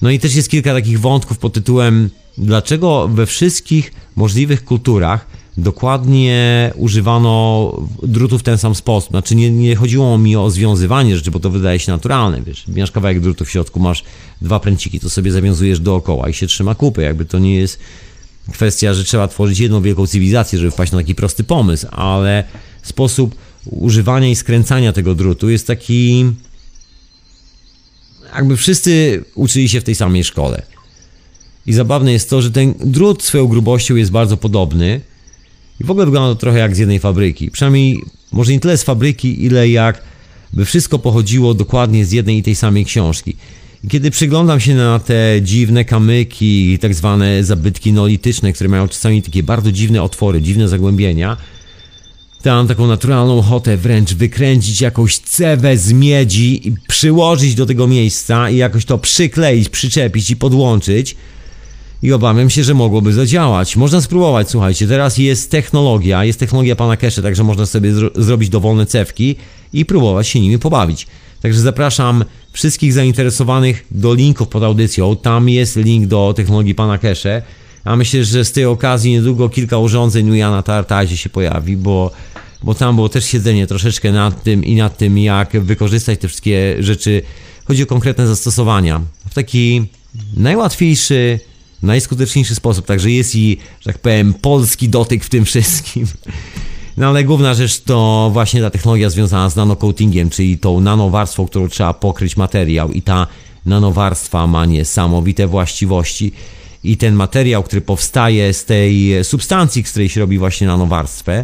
No i też jest kilka takich wątków pod tytułem dlaczego we wszystkich możliwych kulturach dokładnie używano drutu w ten sam sposób. Znaczy nie, nie chodziło mi o związywanie rzeczy, bo to wydaje się naturalne, wiesz, masz kawałek drutu w środku, masz dwa pręciki, to sobie zawiązujesz dookoła i się trzyma kupy, jakby to nie jest kwestia, że trzeba tworzyć jedną wielką cywilizację, żeby wpaść na taki prosty pomysł, ale sposób używania i skręcania tego drutu jest taki jakby wszyscy uczyli się w tej samej szkole. I zabawne jest to, że ten drut swoją grubością jest bardzo podobny i w ogóle wygląda to trochę jak z jednej fabryki. Przynajmniej może nie tyle z fabryki, ile jak by wszystko pochodziło dokładnie z jednej i tej samej książki. I kiedy przyglądam się na te dziwne kamyki, tak zwane zabytki neolityczne, które mają czasami takie bardzo dziwne otwory, dziwne zagłębienia, to mam taką naturalną ochotę wręcz wykręcić jakąś cewę z miedzi i przyłożyć do tego miejsca i jakoś to przykleić, przyczepić i podłączyć. I obawiam się, że mogłoby zadziałać. Można spróbować, słuchajcie, teraz jest technologia, jest technologia pana Kesze, także można sobie zro zrobić dowolne cewki i próbować się nimi pobawić. Także zapraszam wszystkich zainteresowanych do linków pod audycją. Tam jest link do technologii pana Kesze. A myślę, że z tej okazji niedługo kilka urządzeń u Jana Tartazie się pojawi, bo, bo tam było też siedzenie troszeczkę nad tym i nad tym, jak wykorzystać te wszystkie rzeczy. Chodzi o konkretne zastosowania. W taki najłatwiejszy, najskuteczniejszy sposób. Także jest i, że tak powiem, polski dotyk w tym wszystkim. No ale główna rzecz to właśnie ta technologia związana z nanocoatingiem, czyli tą nanowarstwą, którą trzeba pokryć materiał i ta nanowarstwa ma niesamowite właściwości i ten materiał, który powstaje z tej substancji, z której się robi właśnie nanowarstwę,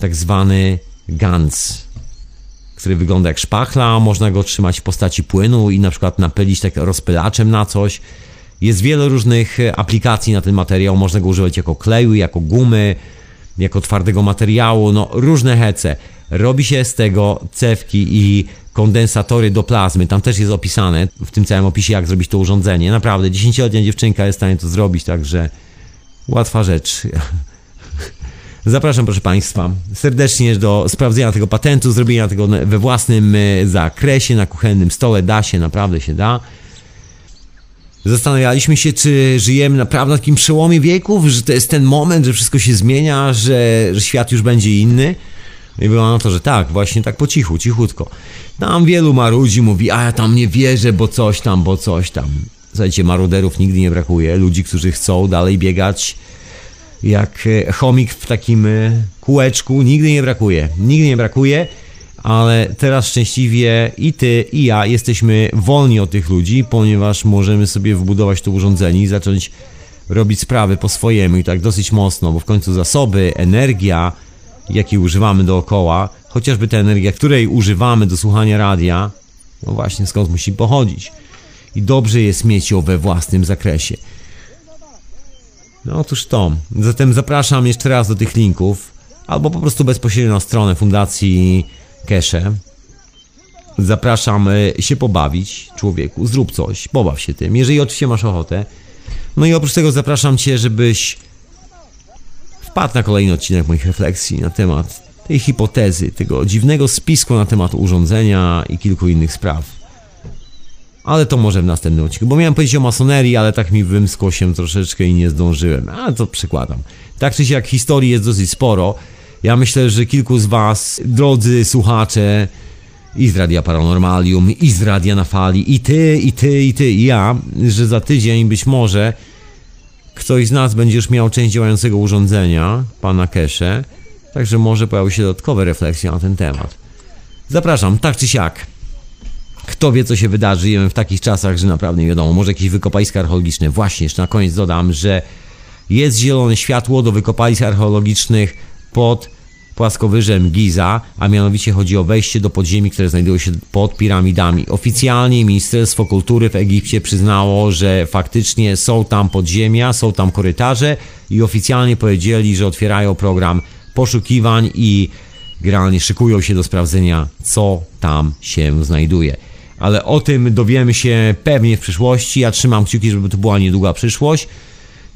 tak zwany GANS, który wygląda jak szpachla, można go trzymać w postaci płynu i na przykład napylić tak rozpylaczem na coś. Jest wiele różnych e, aplikacji na ten materiał, można go używać jako kleju, jako gumy, jako twardego materiału, no różne hece. Robi się z tego cewki i kondensatory do plazmy. Tam też jest opisane w tym całym opisie, jak zrobić to urządzenie. Naprawdę, 10-letnia dziewczynka jest w stanie to zrobić, także łatwa rzecz. Zapraszam, proszę Państwa, serdecznie do sprawdzenia tego patentu, zrobienia tego we własnym e, zakresie, na kuchennym stole. Da się, naprawdę się da. Zastanawialiśmy się, czy żyjemy naprawdę na takim przełomie wieków, że to jest ten moment, że wszystko się zmienia, że, że świat już będzie inny. I było na to, że tak, właśnie tak po cichu, cichutko. Tam wielu marudzi mówi, a ja tam nie wierzę, bo coś tam, bo coś tam. Słuchajcie, maruderów nigdy nie brakuje, ludzi, którzy chcą dalej biegać jak e, chomik w takim e, kółeczku, nigdy nie brakuje, nigdy nie brakuje, ale teraz szczęśliwie i ty, i ja jesteśmy wolni od tych ludzi, ponieważ możemy sobie wbudować to urządzenie i zacząć robić sprawy po swojemu i tak dosyć mocno, bo w końcu zasoby, energia, jakiej używamy dookoła, chociażby ta energia, której używamy do słuchania radia, no właśnie skąd musi pochodzić. I dobrze jest mieć ją we własnym zakresie. No otóż to. Zatem zapraszam jeszcze raz do tych linków, albo po prostu bezpośrednio na stronę Fundacji Kesze. Zapraszam y, się pobawić, człowieku, zrób coś, pobaw się tym, jeżeli oczywiście masz ochotę. No i oprócz tego zapraszam Cię, żebyś wpadł na kolejny odcinek moich refleksji na temat tej hipotezy, tego dziwnego spisku na temat urządzenia i kilku innych spraw. Ale to może w następnym odcinku, bo miałem powiedzieć o masonerii, ale tak mi wymskło się troszeczkę i nie zdążyłem. A to przykładam. Tak czy siak historii jest dosyć sporo. Ja myślę, że kilku z Was, drodzy słuchacze, i z Radia Paranormalium, i z Radia na Fali, i Ty, i Ty, i Ty, i ja, że za tydzień być może ktoś z nas będzie już miał część działającego urządzenia, pana Kesze, także może pojawi się dodatkowe refleksje na ten temat. Zapraszam, tak czy siak. Kto wie, co się wydarzy, żyjemy w takich czasach, że naprawdę nie wiadomo, może jakieś wykopaliska archeologiczne. Właśnie, jeszcze na koniec dodam, że jest zielone światło do wykopalisk archeologicznych pod płaskowyżem Giza, a mianowicie chodzi o wejście do podziemi, które znajdują się pod piramidami. Oficjalnie Ministerstwo Kultury w Egipcie przyznało, że faktycznie są tam podziemia, są tam korytarze i oficjalnie powiedzieli, że otwierają program poszukiwań i generalnie szykują się do sprawdzenia, co tam się znajduje. Ale o tym dowiemy się pewnie w przyszłości. Ja trzymam kciuki, żeby to była niedługa przyszłość.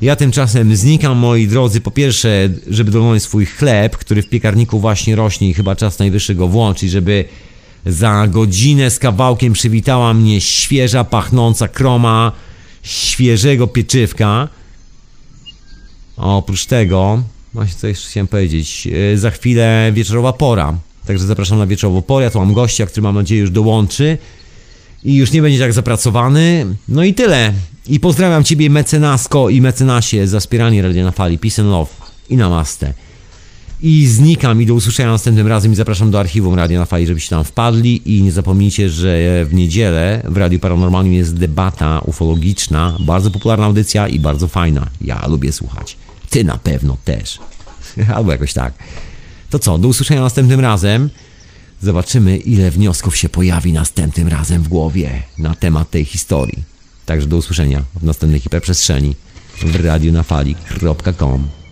Ja tymczasem znikam, moi drodzy, po pierwsze, żeby dolnąć swój chleb, który w piekarniku właśnie rośnie i chyba czas najwyższy go włączyć, żeby za godzinę z kawałkiem przywitała mnie świeża, pachnąca kroma świeżego pieczywka. A oprócz tego, właśnie co jeszcze chciałem powiedzieć, yy, za chwilę wieczorowa pora. Także zapraszam na wieczorową porę. Ja tu mam gościa, który mam nadzieję już dołączy i już nie będzie tak zapracowany. No i tyle. I pozdrawiam Ciebie mecenasko i mecenasie za wspieranie Radia na Fali. Peace and love i namaste. I znikam i do usłyszenia następnym razem i zapraszam do archiwum Radia na Fali, żebyście tam wpadli i nie zapomnijcie, że w niedzielę w Radiu Paranormalnym jest debata ufologiczna, bardzo popularna audycja i bardzo fajna. Ja lubię słuchać. Ty na pewno też. Albo jakoś tak. To co, do usłyszenia następnym razem. Zobaczymy, ile wniosków się pojawi następnym razem w głowie na temat tej historii. Także do usłyszenia w następnej hiperprzestrzeni w radiu na.